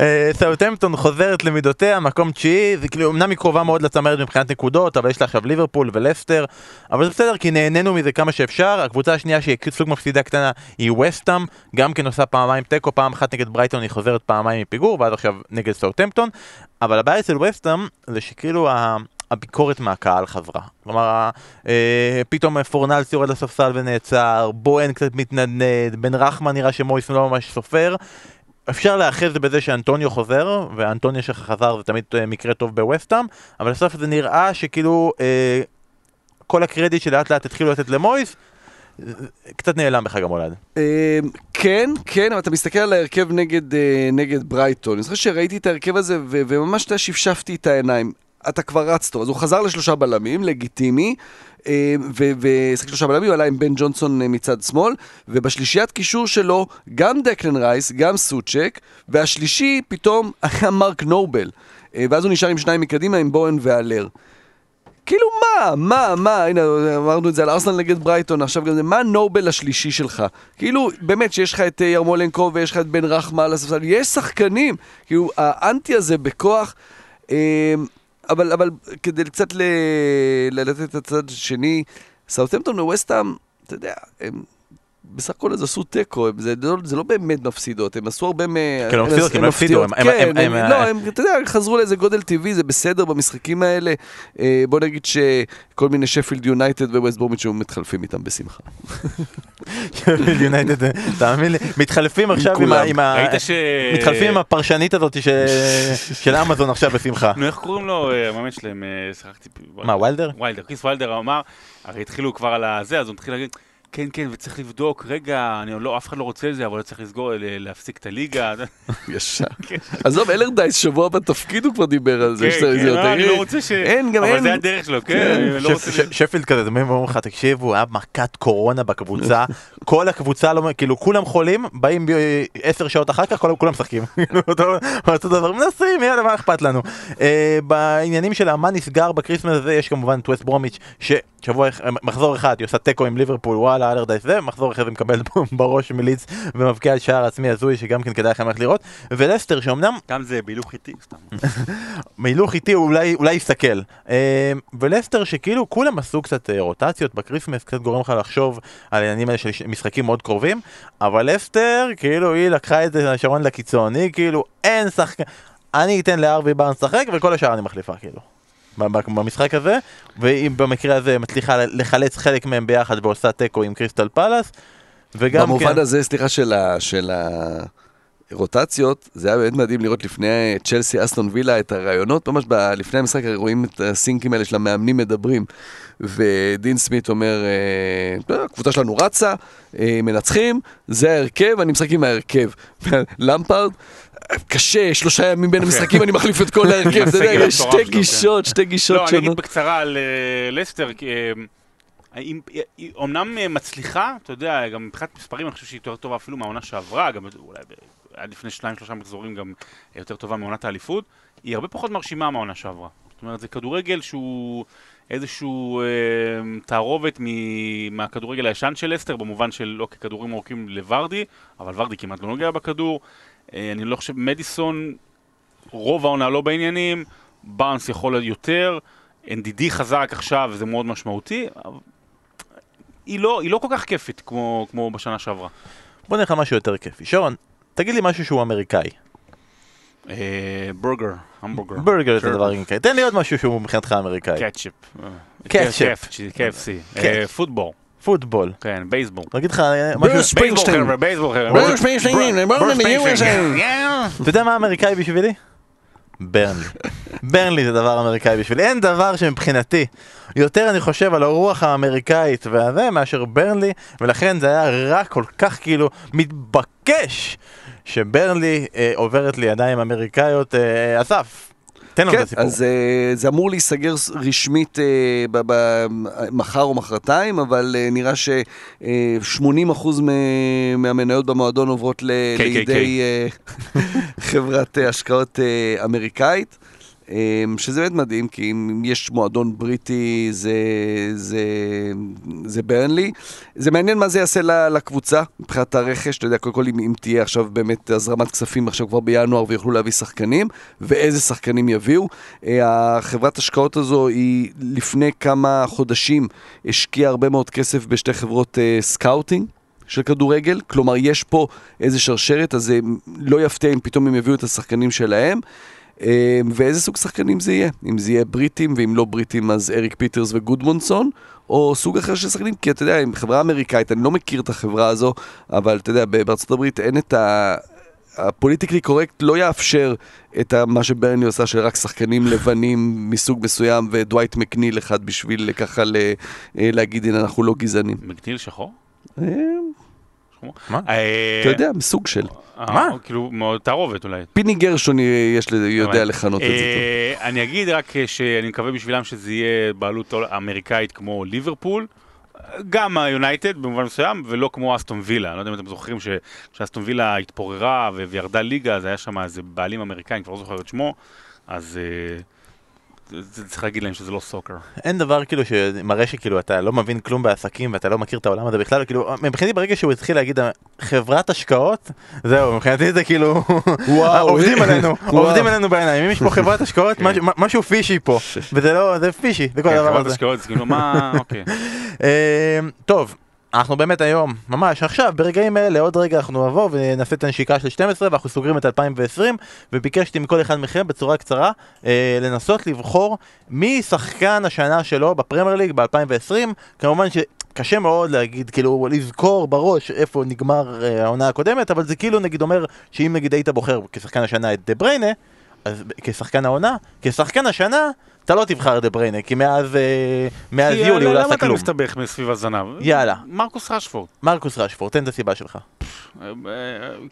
אה, סאוטהמפטון חוזרת למידותיה, מקום תשיעי, זה כאילו אמנם היא קרובה מאוד לצמרת מבחינת נקודות, אבל יש לה עכשיו ליברפול ולסטר, אבל זה בסדר כי נהנינו מזה כמה שאפשר, הקבוצה השנייה שהיא סוג מפסידה קטנה היא וסטאם, גם כן עושה פעמיים תיקו, פעם אחת נגד ברייטון היא חוזרת פעמיים מפיגור, ואז עכשיו נגד סאוטהמפטון, אבל הבעיה אצל וסטאם זה שכאילו. הביקורת מהקהל חזרה. כלומר, אה, פתאום פורנלס יורד לספסל ונעצר, בוהן קצת מתנדנד, בן רחמן נראה שמויס לא ממש סופר. אפשר להאחז בזה שאנטוניו חוזר, ואנטוניו שחזר זה תמיד אה, מקרה טוב בווסטאם, אבל בסוף זה נראה שכאילו אה, כל הקרדיט שלאט לאט התחילו לתת למויס, קצת נעלם בחג המולד. אה, כן, כן, אבל אתה מסתכל על ההרכב נגד, אה, נגד ברייטון. אני זוכר שראיתי את ההרכב הזה וממש שפשפתי את העיניים. אתה כבר רץ טוב. אז הוא חזר לשלושה בלמים, לגיטימי, אה, ושחק שלושה בלמים, הוא עלה עם בן ג'ונסון אה, מצד שמאל, ובשלישיית קישור שלו, גם דקלן רייס, גם סוצ'ק, והשלישי פתאום היה מרק נובל. אה, ואז הוא נשאר עם שניים מקדימה, עם בוהן והלר. כאילו מה, מה, מה, הנה אמרנו את זה על ארסנל נגד ברייטון, עכשיו גם זה, מה הנובל השלישי שלך? כאילו, באמת שיש לך את ירמולנקו ויש לך את בן רחמה על הספסל, יש שחקנים, כאילו, האנטי הזה בכוח, אה, אבל, אבל כדי קצת ל... לתת את הצד השני, סאוטהמפטון וווסטהאם, אתה יודע, הם... בסך הכל אז עשו תיקו, הם- זה לא, זה לא באמת מפסידות, הם עשו הרבה מ... כן, לא מפסידות, הם הפסידו, הם- הם- כן, הם- הם, הם- לא, הם, אתה יודע, חזרו לאיזה גודל טבעי, זה בסדר במשחקים האלה. אה, בוא נגיד שכל מיני שפילד יונייטד וווסט בורמיץ' מתחלפים איתם בשמחה. יונייטד, תאמין לי, מתחלפים עכשיו עם ה... כולם. עם ה- ראית ש... מתחלפים עם הפרשנית הזאת ש- של אמזון עכשיו בשמחה. נו, איך קוראים לו, אה, המאמן שלהם, אה, שכחתי. מה, ויילדר? ויילדר, כריס ויילדר אמר, הרי התחילו כבר על הזה, אז הוא התחיל להגיד, כן, כן, וצריך לבדוק, רגע, אני לא, אף אחד לא רוצה את זה, אבל צריך לסגור, להפסיק את הליגה. ישר. עזוב, אלרדייס שבוע בתפקיד הוא כבר דיבר על זה. כן, כן, זה- לא, אני לא רוצה ש... אין, גם אבל אין. זה הדרך שלו, כן, כן. לא, שפילד כזה, זה אומרים לך, תקשיבו, היה מכת קורונה בקבוצה, כל הקבוצה, לא, כאילו כולם חולים, באים עשר שעות אחר כך, כולם משחקים. כאילו, אותו דבר, מנסים, יאללה, מה אכפת לנו. אה, בעניינים של מה נסגר בקריסמס הזה, יש כמובן את ווסט ברומיץ', ששבוע, מחזור אחד, היא עושה תיקו עם ליברפול, וואלה, אלרדייס זה, מחזור אחרי זה מקבל בראש מלידס ומבקיע על שער עצמי הזוי, שגם כן כדאי לכם ללכת לראות, ולסטר, שאומנם גם זה בהילוך איטי, סתם. מהילוך איטי הוא אולי, אולי יסתכל. אה, ולסטר שכאילו כולם עשו קצת אה, רוטציות בקריסמס, קצת גורם לך לחשוב על העניינים האלה של משחקים מאוד קרובים, אבל לסטר כאילו היא לקחה את זה לשרון, לקיצון, היא כאילו אין שחקן, אני אתן להארווי בארנס לשחק וכל השאר אני מחליפה כאילו. במשחק הזה, והיא במקרה הזה מצליחה לחלץ חלק מהם ביחד ועושה תיקו עם קריסטל פאלאס, וגם במובן כן, הזה, סליחה, של ה... של ה... רוטציות, זה היה באמת מדהים לראות לפני צ'לסי אסטון וילה את הרעיונות, ממש ב- לפני המשחק רואים את הסינקים האלה של המאמנים מדברים, ודין סמית אומר, אה, הקבוצה שלנו רצה, אה, מנצחים, זה ההרכב, אני משחק עם ההרכב. למפרד, קשה, שלושה ימים בין המשחקים, אני מחליף את כל ההרכב, אתה יודע, יש שתי. גישות, שתי גישות לא, אני אגיד שונות. בקצרה על אה, לסטר, אה, היא היא אומנם אה, מצליחה, אתה יודע, גם מבחינת מספרים אני חושב שהיא יותר טובה אפילו מהעונה שעברה, גם אולי עד לפני שניים שלושה מחזורים גם יותר טובה מעונת האליפות, היא הרבה פחות מרשימה מהעונה שעברה. זאת אומרת, זה כדורגל שהוא איזשהו אה, תערובת מ- מהכדורגל הישן של לסטר, במובן של לא ככדורים ארוכים לוורדי, אבל ורדי כמעט לא נוגע בכדור. אה, אני לא חושב, מדיסון, רוב העונה לא בעניינים, בארנס יכול להיות יותר, NDD חזק עכשיו וזה מאוד משמעותי, היא לא, היא לא כל כך כיפית כמו, כמו בשנה שעברה. בוא נלך משהו יותר כיפי. שרון, תגיד לי משהו שהוא אמריקאי. אה, בורגר, המבורגר. בורגר זה. דבר אמריקאי. תן לי עוד משהו שהוא מבחינתך אמריקאי. קטשופ. קטשופ. KFC. אה, פוטבול. פוטבול. כן, בייסבול. להגיד לך אה, משהו... ברוס ספרינגסטין. בייסבול חבר'ה, בייסבול חבר'ה. ברוס ספרינגסטין, ברוס. Yeah. אתה יודע מה אמריקאי בשבילי? ברנלי. ברנלי זה דבר אמריקאי בשבילי. אין דבר שמבחינתי יותר אני חושב על הרוח האמריקאית והזה מאשר ברנלי, ולכן זה היה רק כל כך כאילו מתבקש שברנלי אה, עוברת לידיים אמריקאיות. אה, אסף, תן לנו את כן, הסיפור. אז אה, זה אמור להיסגר רשמית אה, מחר או מחרתיים, אבל אה, נראה ש-80% מהמניות במועדון עוברות ל- KKK. לידי חברת השקעות אמריקאית. אה, שזה באמת מדהים, כי אם יש מועדון בריטי זה, זה, זה ברנלי. זה מעניין מה זה יעשה לקבוצה מבחינת הרכש, אתה יודע, קודם כל אם, אם תהיה עכשיו באמת הזרמת כספים עכשיו כבר בינואר ויוכלו להביא שחקנים, ואיזה שחקנים יביאו. אה, החברת השקעות הזו היא לפני כמה חודשים השקיעה הרבה מאוד כסף בשתי חברות אה, scouting. של כדורגל, כלומר יש פה איזה שרשרת, אז זה לא יפתיע אם פתאום הם יביאו את השחקנים שלהם. אה, ואיזה סוג שחקנים זה יהיה? אם זה יהיה בריטים, ואם לא בריטים אז אריק פיטרס וגודמונסון, או סוג אחר של שחקנים, כי אתה יודע, עם חברה אמריקאית, אני לא מכיר את החברה הזו, אבל אתה יודע, בארצות הברית אין את ה... הפוליטיקלי קורקט לא יאפשר את מה שברני עושה, של רק שחקנים לבנים מסוג מסוים ודווייט מקניל אחד בשביל ככה ל- אה, להגיד, הנה, אנחנו לא גזענים. מגדיל שחור? מה? אה, אתה יודע, מסוג של. אה, מה? כאילו, תערובת אולי. פיני גרשון יודע לכנות את זה. אה, אני אגיד רק שאני מקווה בשבילם שזה יהיה בעלות אמריקאית כמו ליברפול. גם היונייטד במובן מסוים, ולא כמו אסטון וילה. אני לא יודע אם אתם זוכרים שכשאסטון וילה התפוררה וירדה ליגה, אז היה שם איזה בעלים אמריקאים, כבר לא זוכר את שמו, אז זה- זה צריך להגיד להם שזה לא soccer. אין דבר כאילו שמראה שכאילו אתה לא מבין כלום בעסקים ואתה לא מכיר את העולם הזה בכלל, כאילו מבחינתי ברגע שהוא התחיל להגיד חברת השקעות, זהו, מבחינתי זה כאילו, וואו, עובדים עלינו, וואו. עובדים עלינו בעיניים, אם יש פה חברת השקעות, משהו- משהו פישי פה, וזה לא, זה פישי, זה כל כן, הדבר חברת הזה. השקעות, זה כאילו, מה, אוקיי. אה, טוב, אנחנו באמת היום, ממש עכשיו, ברגעים אלה, עוד רגע אנחנו נבוא ונעשה את הנשיקה של 12 ואנחנו סוגרים את 2020 וביקשתי מכל אחד מכם בצורה קצרה אה, לנסות לבחור מי שחקן השנה שלו בפרמייר ליג ב-2020 כמובן שקשה מאוד להגיד, כאילו, לזכור בראש איפה נגמר אה, העונה הקודמת אבל זה כאילו נגיד אומר שאם נגיד היית בוחר כשחקן השנה את דה בריינה אז כשחקן העונה, כשחקן השנה אתה לא תבחר דה בריינה כי מאז, אה, מאז יולי הוא לא למה עשה אתה כלום. מסתבך מסביב הזנב? יאללה. מרקוס רשפורד. מרקוס רשפורד, תן את הסיבה שלך.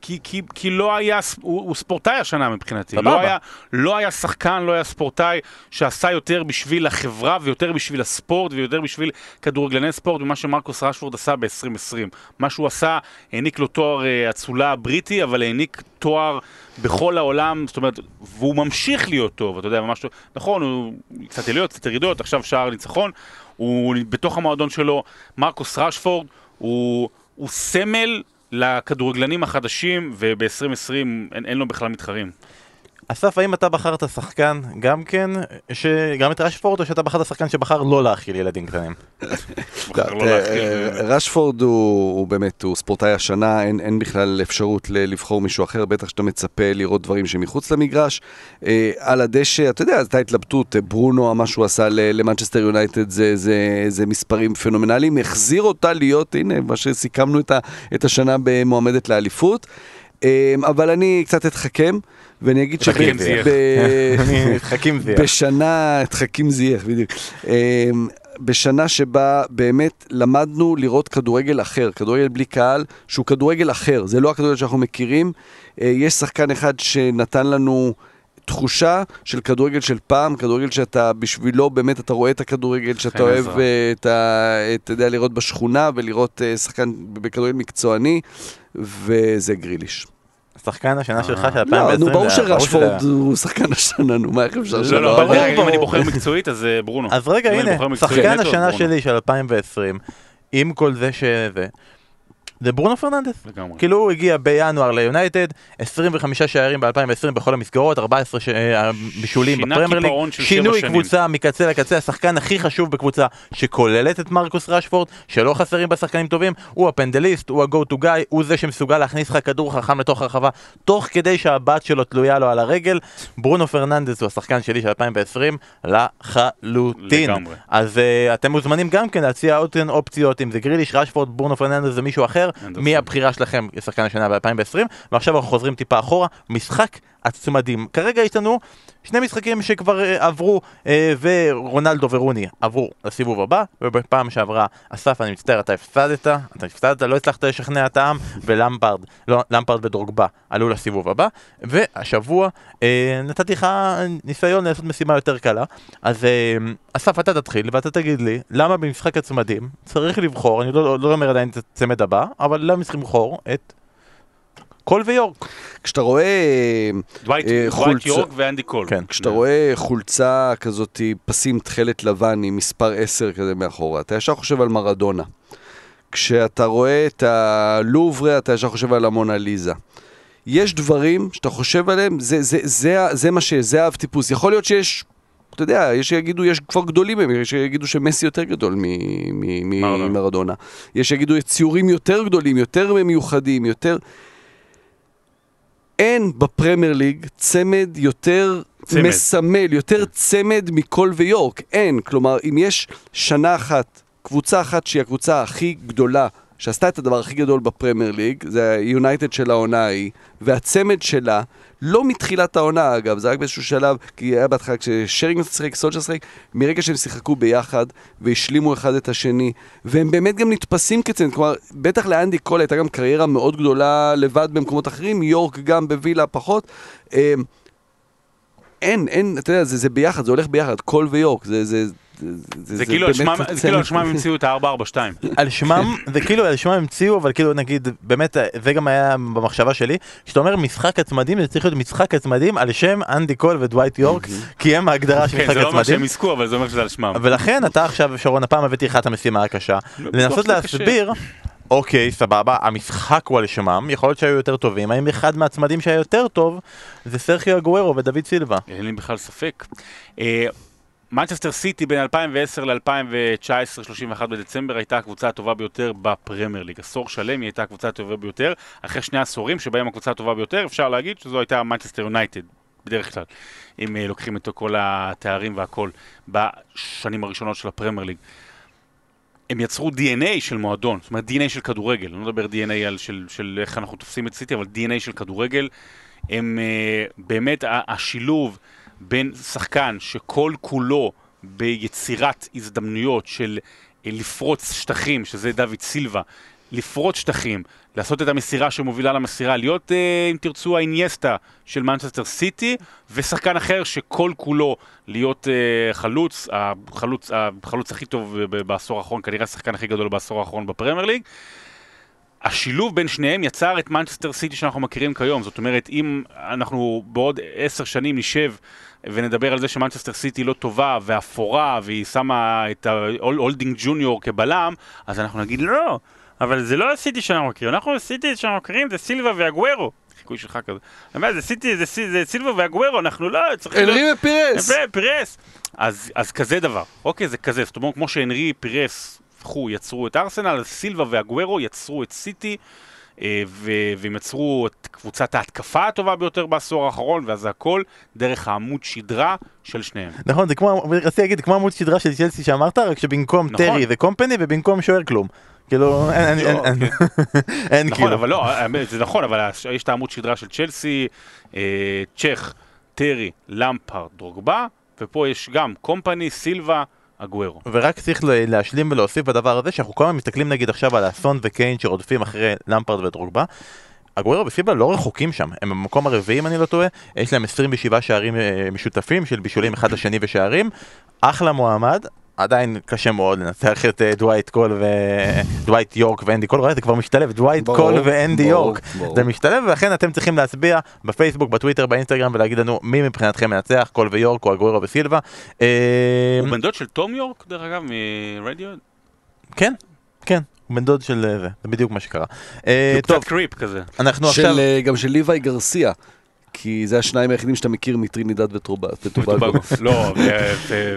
כי, כי, כי לא היה, הוא, הוא ספורטאי השנה מבחינתי. לא היה, לא היה שחקן, לא היה ספורטאי שעשה יותר בשביל החברה ויותר בשביל הספורט ויותר בשביל כדורגלני ספורט ממה שמרקוס רשפורד עשה ב-2020. מה שהוא עשה, העניק לו תואר אה, אצולה הבריטי, אבל העניק תואר בכל העולם, זאת אומרת, והוא ממשיך להיות טוב, אתה יודע, ממש טוב. נכון, הוא קצת עליות, קצת ירידות, עכשיו שער ניצחון, הוא בתוך המועדון שלו, מרקוס רשפורד, הוא, הוא סמל לכדורגלנים החדשים, וב-2020 אין, אין לו בכלל מתחרים. אסף, האם אתה בחרת שחקן גם כן. גם את רשפורד, או שאתה בחרת שחקן שבחר לא להאכיל ילדים קטנים? להכיל. אה, רשפורד הוא באמת, הוא ספורטאי השנה, אין בכלל אפשרות לבחור מישהו אחר, בטח שאתה מצפה לראות דברים שמחוץ למגרש. אה, על הדשא, אתה יודע, הייתה התלבטות, אה, ברונו, מה שהוא עשה למנצ'סטר יונייטד זה- מספרים פנומנליים, החזיר אותה להיות, הנה, מה שסיכמנו את השנה במועמדת לאליפות. אה, אבל אני קצת אתחכם, ואני אגיד חכים זייח. חכים זייח. בשנה, חכים זייח, בדיוק. אה, בשנה שבה באמת למדנו לראות כדורגל אחר, כדורגל בלי קהל, שהוא כדורגל אחר, זה לא הכדורגל שאנחנו מכירים. אה, יש שחקן אחד שנתן לנו תחושה של כדורגל של פעם, כדורגל שאתה בשבילו, באמת אתה רואה את הכדורגל, שאתה אוהב. אה, את ה... אתה יודע, לראות בשכונה ולראות אה, שחקן בכדורגל מקצועני, וזה גריליש. שחקן השנה שלך של לא, 2020. נו, ברור שרשפורד הוא שחקן השנה, נו, מה איך אפשר לא, שלא? לא, ברור, אם. אני בוחר מקצועית, אז אה, ברונו. אז רגע, הנה, שחקן השנה. שלי של 2020, עם כל זה שזה, זה ברונו פרננדס. לגמרי. כאילו הוא הגיע בינואר ליונייטד, 25 שערים ב-2020 בכל המסגרות, 14 ש- אה, בישולים בפרמייר ליג, שינוי. קבוצה מקצה לקצה, השחקן הכי חשוב בקבוצה שכוללת את מרקוס רשפורד, שלא חסרים בה שחקנים טובים, הוא הפנדליסט, הוא ה-go to guy, הוא זה שמסוגל להכניס לך כדור חכם לתוך הרחבה, תוך כדי שהבת שלו תלויה לו על הרגל. ברונו פרננדס הוא השחקן שלי של 2020 לחלוטין. לגמרי. אז אה, אתם מוזמנים גם כן להציע עוד אופציות, אם זה גריליש, רשפורד, ברונו פרננדס ומישהו אחר, אנדרסון. מי הבחירה שלכם לשחקן השנה ב-2020, ועכשיו אנחנו חוזרים טיפה אחורה, משחק הצמדים. כרגע יש לנו שני משחקים שכבר אה, עברו, אה, ורונלדו ורוני עברו לסיבוב הבא, ובפעם שעברה, אסף, אני מצטער, אתה הפסדת, אתה הפסדת, לא הצלחת לשכנע את העם, ולמפרד, לא, למפרד ודרוגבה עלו לסיבוב הבא, והשבוע אה, נתתי לך ניסיון לעשות משימה יותר קלה, אז אה, אסף אתה תתחיל ואתה תגיד לי למה במשחק הצמדים צריך לבחור, אני לא, לא אומר עדיין את הצמד הבא, אבל למה צריך לבחור את קול ויורק. כשאתה רואה... דווייט אה, דווייט חולצה- יורק ואנדי קול. כן. כשאתה רואה חולצה כזאת, פסים תכלת לבן עם מספר 10 כזה מאחורה, אתה ישר חושב על מרדונה. כשאתה רואה את הלוברה, אתה ישר חושב על המונליזה. יש דברים שאתה חושב עליהם, זה, זה, זה, ה- זה מה ש... זה האב טיפוס. יכול להיות שיש, אתה יודע, יש שיגידו, יש כבר גדולים יש שיגידו שמסי יותר גדול מ- מ- מרדונה. ממרדונה. יש שיגידו ציורים יותר גדולים, יותר מיוחדים, יותר... אין בפרמייר ליג צמד יותר צמד. מסמל, יותר צמד מכל ויורק. אין. כלומר, אם יש שנה אחת, קבוצה אחת שהיא הקבוצה הכי גדולה, שעשתה את הדבר הכי גדול בפרמייר ליג, זה היונייטד של העונה ההיא, והצמד שלה, לא מתחילת העונה אגב, זה רק באיזשהו שלב, כי היה בהתחלה כששרינגהאם שיחק, סולשיאר שיחק, מרגע שהם שיחקו ביחד והשלימו אחד את השני, והם באמת גם נתפסים כצמד, כלומר, בטח לאנדי קול הייתה גם קריירה מאוד גדולה לבד במקומות אחרים, יורק גם בווילה פחות. אמ, אין, אין, אתה יודע, זה, זה ביחד, זה הולך ביחד, קול ויורק, זה, זה, זה, כאילו על שמם-. כאילו שמם המציאו את ה-442. על שמם, זה כאילו על שמם המציאו, אבל כאילו נגיד, באמת, זה גם היה במחשבה שלי, כשאתה אומר משחק הצמדים, זה צריך להיות משחק הצמדים על שם אנדי קול ודווייט יורק, כי הם ההגדרה של כן, משחק זה לא אומר הצמדים. שהם יזכו, אבל זה אומר שזה על שמם. ולכן אתה עכשיו, שרון, הפעם הבאתי לך את המשימה הקשה, לא, לנסות. להסביר, אוקיי, סבבה, המשחק הוא על שמם, יכול להיות שהיו יותר טובים, האם אחד מהצמדים שהיה יותר טוב זה סרחיו אגוארו ודוד סילבה? אין לי בכלל ספק. מנצ'סטר סיטי בין 2010 ל-2019, 31 בדצמבר, הייתה הקבוצה הטובה ביותר בפרמייר ליג. עשור שלם היא הייתה הקבוצה הטובה ביותר. אחרי שני עשורים שבהם הקבוצה הטובה ביותר, אפשר להגיד שזו הייתה מנצ'סטר יונייטד, בדרך כלל, אם אה, לוקחים את כל התארים והכל בשנים הראשונות של הפרמייר ליג. הם יצרו DNA של מועדון, זאת אומרת DNA של כדורגל, אני לא מדבר DNA על של, של איך אנחנו תופסים את סיטי, אבל DNA של כדורגל. הם uh, באמת השילוב בין שחקן שכל כולו ביצירת הזדמנויות של uh, לפרוץ שטחים, שזה דוד סילבה, לפרוץ שטחים, לעשות את המסירה שמובילה למסירה, להיות, uh, אם תרצו, האינייסטה של מנצ'סטר סיטי, ושחקן אחר שכל כולו להיות uh, חלוץ, החלוץ, החלוץ הכי טוב בעשור האחרון, כנראה השחקן הכי גדול בעשור האחרון בפרמייר ליג. השילוב בין שניהם יצר את מנצ'סטר סיטי שאנחנו מכירים כיום. זאת אומרת, אם אנחנו בעוד עשר שנים נשב ונדבר על זה שמנצ'סטר סיטי לא טובה ואפורה והיא שמה את הולדינג ג'וניור כבלם, אז אנחנו נגיד לא, אבל זה לא הסיטי שאנחנו מכירים, אנחנו הסיטי שאנחנו מכירים זה סילבה ואגוורו. חיקוי שלך כזה. זה סיטי, זה, זה סילבה ואגוורו, אנחנו לא צריכים... אנרי ופירס! ו- פירס. אז, אז כזה דבר, אוקיי, זה כזה, זאת אומרת, כמו שאנרי, פירס, וכו', יצרו את ארסנל, אז סילבה ואגוורו יצרו את סיטי, אה, והם יצרו את קבוצת ההתקפה הטובה ביותר בעשור האחרון, ואז זה הכל דרך העמוד שדרה של שניהם. נכון, זה כמו, רציתי להגיד, כמו עמוד שדרה של צ'לסי שאמרת, רק שבמקום נכון. טרי זה קומפני ובמקום שוער כלום. כאילו, אין, אין, לא, אין, אין, כן. אין נכון, כאילו. אבל לא, זה נכון, אבל יש את העמוד שדרה של צ'לסי, אה, צ'ך, טרי, למפרד, דרוגבה, ופה יש גם קומפני, סילבה, אגוארו. ורק צריך להשלים ולהוסיף בדבר הזה שאנחנו כל הזמן מסתכלים נגיד עכשיו על האסון וקיין שרודפים אחרי למפרד ודרוגבה. אגוורו וסילבה לא רחוקים שם, הם במקום הרביעי אם אני לא טועה, יש להם 27 שערים אה, משותפים של בישולים אחד לשני ושערים, אחלה מועמד, עדיין קשה מאוד לנצח את אה, דווייט קול ו... דווייט יורק ואנדי קול, רואה זה כבר משתלב, דווייט קול ואנדי יורק. זה משתלב ולכן אתם צריכים להצביע בפייסבוק, בטוויטר, באינסטגרם ולהגיד לנו מי מבחינתכם מנצח, קול ויורק או אגוורו וסילבה. אה, הוא בן דוד של תום יורק, דרך אגב, מרדיו? כן, כן, הוא בן דוד של אה, זה, זה בדיוק מה שקרה. טוב, קצת קריפ כזה. אנחנו עכשיו... גם של ליוואי גרסיה. כי זה השניים היחידים שאתה מכיר מטרינידד וטובגו. טובגו. לא,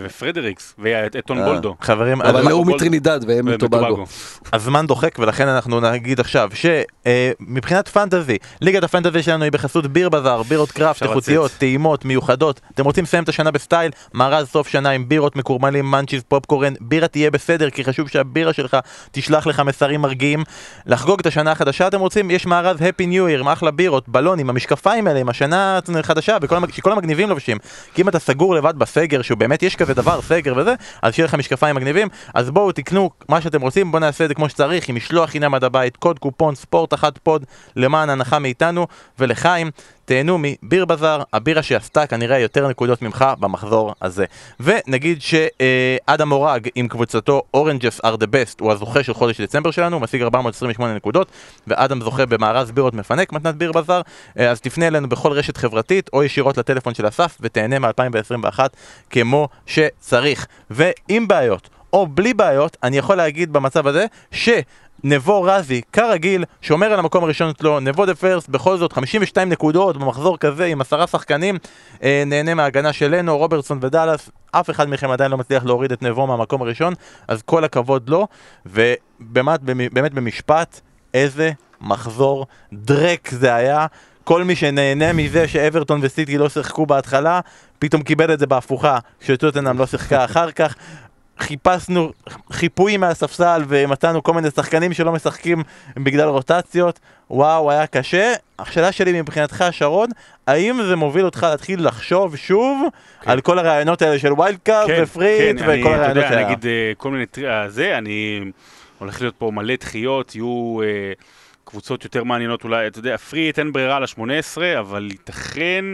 ופרדריקס, ואתון אה. בולדו. חברים, אבל הוא מטרינידד והם מטובגו. הזמן דוחק ולכן אנחנו נגיד עכשיו שמבחינת פנטזי, ליגת הפנטזי שלנו היא בחסות ביר בזאר, בירות קראפט, איכותיות. טעימות, מיוחדות. אתם רוצים לסיים את השנה בסטייל? מארז סוף שנה עם בירות מקורמלים, מאנצ'יז, פופקורן, בירה תהיה בסדר כי חשוב שהבירה שלך תשלח לך מסרים מרגיעים. לחגוג את השנה החדשה אתם רוצים? יש מארז Happy New Year עם אחלה בירות, בלונים, המשקפיים האלה עם השנה החדשה וכל המג... שכל המגניבים לובשים. כי אם אתה סגור לבד בסגר, שהוא באמת יש כזה דבר, סגר וזה, אז שיהיה לכם משקפיים מגניבים, אז בואו תקנו מה שאתם רוצים, בואו נעשה את זה כמו שצריך, עם משלוח חינם עד הבית, קוד קופון ספורט אחת פוד למען הנחה מאיתנו ולחיים. תהנו מביר בזאר, הבירה שעשתה כנראה יותר נקודות ממך במחזור הזה. ונגיד שאדם מורג עם קבוצתו oranges are the best הוא הזוכה של חודש דצמבר שלנו, משיג 428 נקודות, ואדם זוכה במארז בירות מפנק מתנת ביר בזאר, אה, אז תפנה אלינו בכל רשת חברתית או ישירות לטלפון של אסף ותהנה מ-2021 כמו שצריך. ועם בעיות או בלי בעיות, אני יכול להגיד במצב הזה ש... נבו רזי, כרגיל, שומר על המקום הראשון שלו, נבו the first, בכל זאת 52 נקודות במחזור כזה עם עשרה שחקנים, אה, נהנה מההגנה שלנו, רוברטסון ודאלאס, אף אחד מכם עדיין לא מצליח להוריד את נבו מהמקום הראשון, אז כל הכבוד לו, ובאמת באמת במשפט, איזה מחזור דרק זה היה. כל מי שנהנה מזה שאברטון וסיטי לא שיחקו בהתחלה, פתאום קיבל את זה בהפוכה, כשטוטנאם לא שיחקה אחר כך. חיפשנו חיפויים מהספסל ומצאנו כל מיני שחקנים שלא משחקים בגלל רוטציות וואו היה קשה השאלה שלי מבחינתך שרון האם זה מוביל אותך להתחיל לחשוב שוב כן. על כל הרעיונות האלה של wild card כן, ו free hit כן, אני, וכל אתה הרעיונות האלה נגיד אה, כל מיני tri... אה, זה, אני הולך להיות פה מלא דחיות, יהיו אה, קבוצות יותר מעניינות אולי, אתה יודע, free hit אין ברירה ל-18, אבל ייתכן,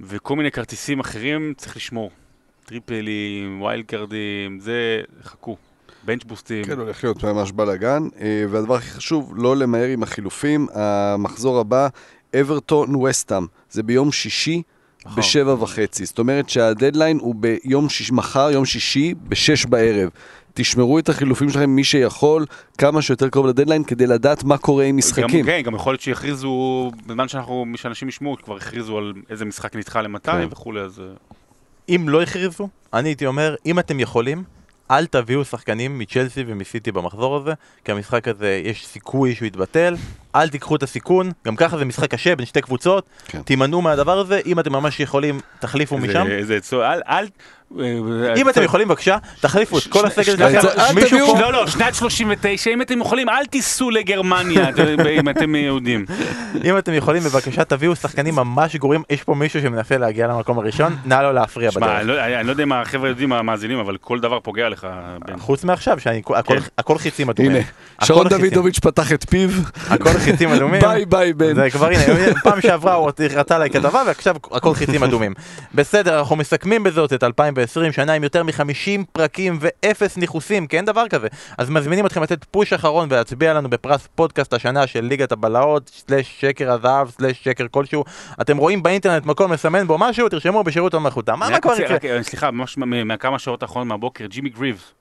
וכל מיני כרטיסים אחרים צריך לשמור. טריפלים, wild card ים, זה, חכו. בנץ' בוסטים. כן, הולך להיות ממש בלאגן. אה, והדבר הכי חשוב, לא למהר עם החילופים. המחזור הבא, אברטון וסטאם. זה ביום שישי. נכון. בשבע וחצי, זאת אומרת שהדדליין הוא ביום שיש, מחר, יום שישי, בשש בערב. תשמרו את החילופים שלכם, מי שיכול, כמה שיותר קרוב לדדליין, כדי לדעת מה קורה עם משחקים. גם, כן, גם יכול להיות שיכריזו, בזמן שאנחנו, שאנשים ישמעו, כבר הכריזו על איזה משחק נדחה למתי כן. וכולי, אז... אם לא הכריזו אני הייתי אומר אם אתם יכולים אל תביאו שחקנים מצ'לסי ומסיטי במחזור הזה כי המשחק הזה יש סיכוי שהוא יתבטל אל תיקחו את הסיכון גם ככה זה משחק קשה בין שתי קבוצות כן. תימנעו מהדבר הזה אם אתם ממש יכולים תחליפו משם איזה- איזה עצות, אל... אל אם אתם יכולים בבקשה, תחליפו את כל הסגל שלכם, מישהו פה, לא, לא, שנת 39, אם אתם יכולים, אל תיסעו לגרמניה, אם אתם יהודים. אם אתם יכולים בבקשה תביאו שחקנים ממש גרועים, יש פה מישהו שמנסה להגיע למקום הראשון, נא לא להפריע בדרך. אני לא- אני לא יודע מה החבר'ה יודעים, המאזינים, אבל כל דבר פוגע לך. חוץ מעכשיו, שהכל כן. חיצים אדומים. הנה, שרון. דוידוביץ' פתח את פיו, הכל חיצים אדומים. ביי ביי בן. זה כבר הנה, פעם שעברה הוא הרתה עליי כתבה ועכשיו הכל חיצים אדומים. בסדר, אנחנו מסכמים בזאת את 2020, שנה עם יותר מ-50 פרקים ואפס ניחוסים, כי אין דבר כזה. אז מזמינים אתכם לתת פוש אחרון ולהצביע לנו בפרס פודקאסט השנה של ליגת הבלהות, slash שקר הזהב, slash שקר כלשהו. אתם רואים באינטרנט מקום לסמן בו משהו, תרשמו בשירות המלכותם. מה כבר רוצה- יקרה? אה, סליחה, ממש מהכמה שעות האחרונות מהבוקר, ג'ימי גריבס,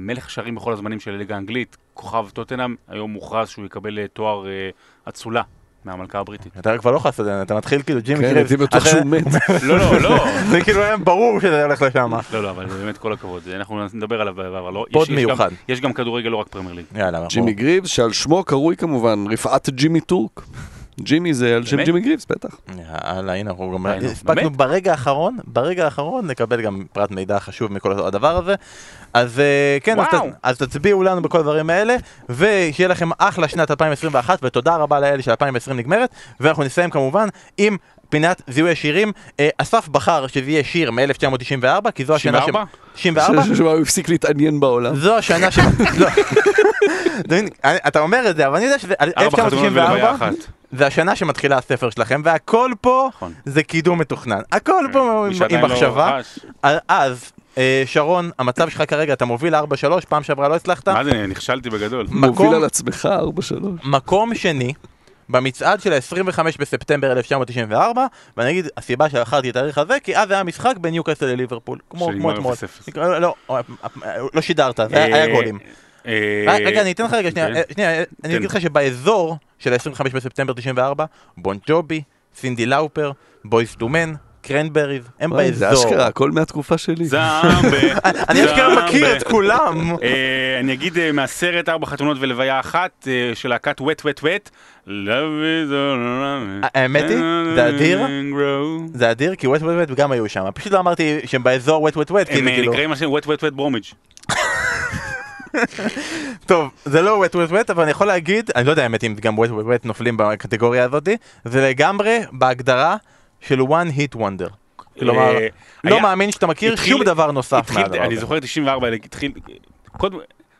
מלך השערים בכל הזמנים של הליגה האנגלית, כוכב טוטנאם, היום מוכרז שהוא יקבל אה, תואר אה, אצולה מהמלכה הבריטית. אתה כבר לא חס את זה, אתה מתחיל כאילו ג'ימי כן, גריבס. הייתי בטוח אחרי- שהוא מת. לא, לא, לא. זה כאילו היה ברור שזה הולך לשם. לא, לא, אבל באמת כל הכבוד, אנחנו נדבר עליו בעבר, לא? פוד מיוחד. יש גם כדורגל, לא רק פרמייר ליג. יאללה, ג'ימי גריבס, שעל שמו קרוי כמובן רפעת ג'ימי טורק. ג'ימי זה על שם? ג'ימי גריבס, בטח. יאללה, הנה אנחנו גם הספקנו? ברגע האחרון, ברגע האחרון לקבל גם פרט מידע חשוב מכל הדבר הזה. אז אה, כן, אז. אז תצביעו לנו בכל הדברים האלה, ושיהיה לכם אחלה שנת 2021, ותודה רבה לאלה של 2020 נגמרת, ואנחנו נסיים כמובן עם פינת זיהוי השירים. אה, אסף בחר שזה יהיה שיר מ-1994, כי זו השנה ש... 94? 94? ש- שהוא הפסיק להתעניין בעולם. זו השנה ש... לא. אתה אומר את זה, אבל אני יודע שזה ארבע חתונות ולוויה 1994, אחת. זה השנה שמתחילה הספר שלכם, והכל פה נכון. זה קידום מתוכנן. הכל פה מי עם- עם לא מחשבה. רכש. אז, אה, שרון, המצב שלך כרגע, אתה מוביל 4-3, פעם שעברה לא הצלחת. מה זה, נכשלתי בגדול. מקום- מוביל על עצמך 4-3. מקום שני, במצעד של ה-25 בספטמבר 1994, ואני אגיד, הסיבה שבחרתי את התאריך הזה, כי אז היה משחק בין ניוקאסל לליברפול. כמו אתמול. 0-0. לא, לא, אה, לא שידרת, זה היה אה, גולים. אה, אה, רגע, אני אתן לך רגע, שנייה, כן. אה, אני תן. אגיד לך שבאזור של ה-25 בספטמבר 94, בון ג'ובי, סינדי לאופר, בויס טו מן, קרנבריז, הם וואי, זה באזור. אשכרה, הכל מהתקופה שלי. זמבה. אני אשכרה. מכיר את כולם. אה, אני אגיד אה, מהסרט ארבע חתונות ולוויה אחת אה, של להקת wet wet wet. Love is all around. האמת היא, זה אדיר. זה אדיר, כי וט וט וט גם היו שם. פשוט לא אמרתי שהם באזור וט וט וט, הם אה, כאילו... נקראים משהו wet wet wet ברומיג'. טוב, זה לא וט וט וט, אבל אני יכול להגיד, אני לא יודע האמת אם גם וט וט וט נופלים בקטגוריה הזאתי, זה לגמרי בהגדרה של one hit wonder. כלומר, אה, לא מאמין שאתה מכיר שום דבר נוסף מהדבר אני הזה. זוכר 94, התחיל,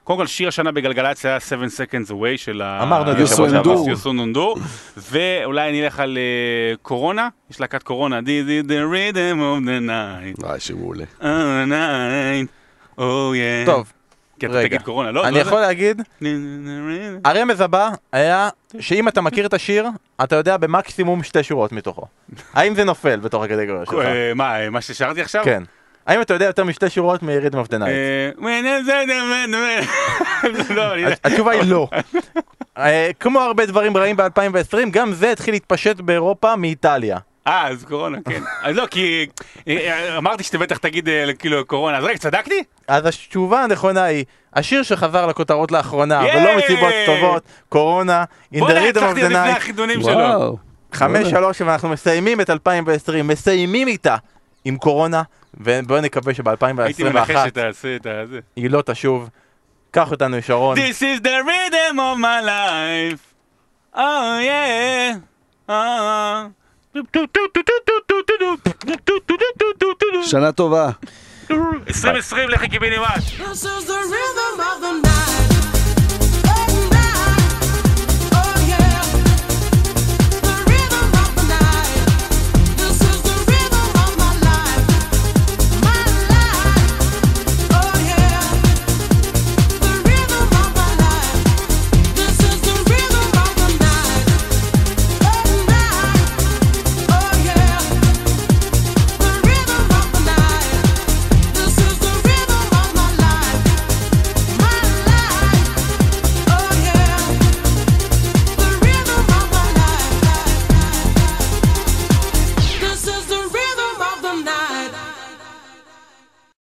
קודם כל שיר השנה בגלגלצ היה 7 Seconds Away של ה... אמרנו את זה יוסו שבוע שעבר. יוסו יוסו נונדור, ואולי אני אלך על אה, קורונה, יש להקת קורונה, This is the rhythm of the night, וואי, the night, oh yeah. טוב, כי אתה. תגיד קורונה, לא? אני לא יכול להגיד, זה? הרמז הבא היה שאם אתה מכיר את השיר, אתה יודע במקסימום שתי שורות מתוכו. האם זה נופל בתוך הקטגוריה שלך? אה, מה, מה ששרתי עכשיו? כן. האם אתה יודע יותר משתי שורות מ-Rhythm of the Night? אה, לא, התשובה היא לא. אה, כמו הרבה דברים רעים ב-2020, גם זה התחיל להתפשט באירופה מאיטליה. אה, אז קורונה, כן. אז לא, כי אה, אה, אמרתי שאתה בטח תגיד אה, כאילו קורונה, אז רגע, צדקתי? אז התשובה הנכונה היא, השיר שחזר לכותרות לאחרונה, ייי! ולא מסיבות טובות, קורונה, In the בוא'נה, Rhythm of the לפני Night, החידונים שלו. חמש שלוש, ואנחנו מסיימים את 2020, מסיימים איתה עם קורונה, ובואו נקווה הייתי מנחש שב-2021 שתעשה את הזה. היא לא תשוב. קח אותנו שרון. This is the rhythm of my life. Oh yeah. אה. שנה טובה. 2020 לכי קיבינימט.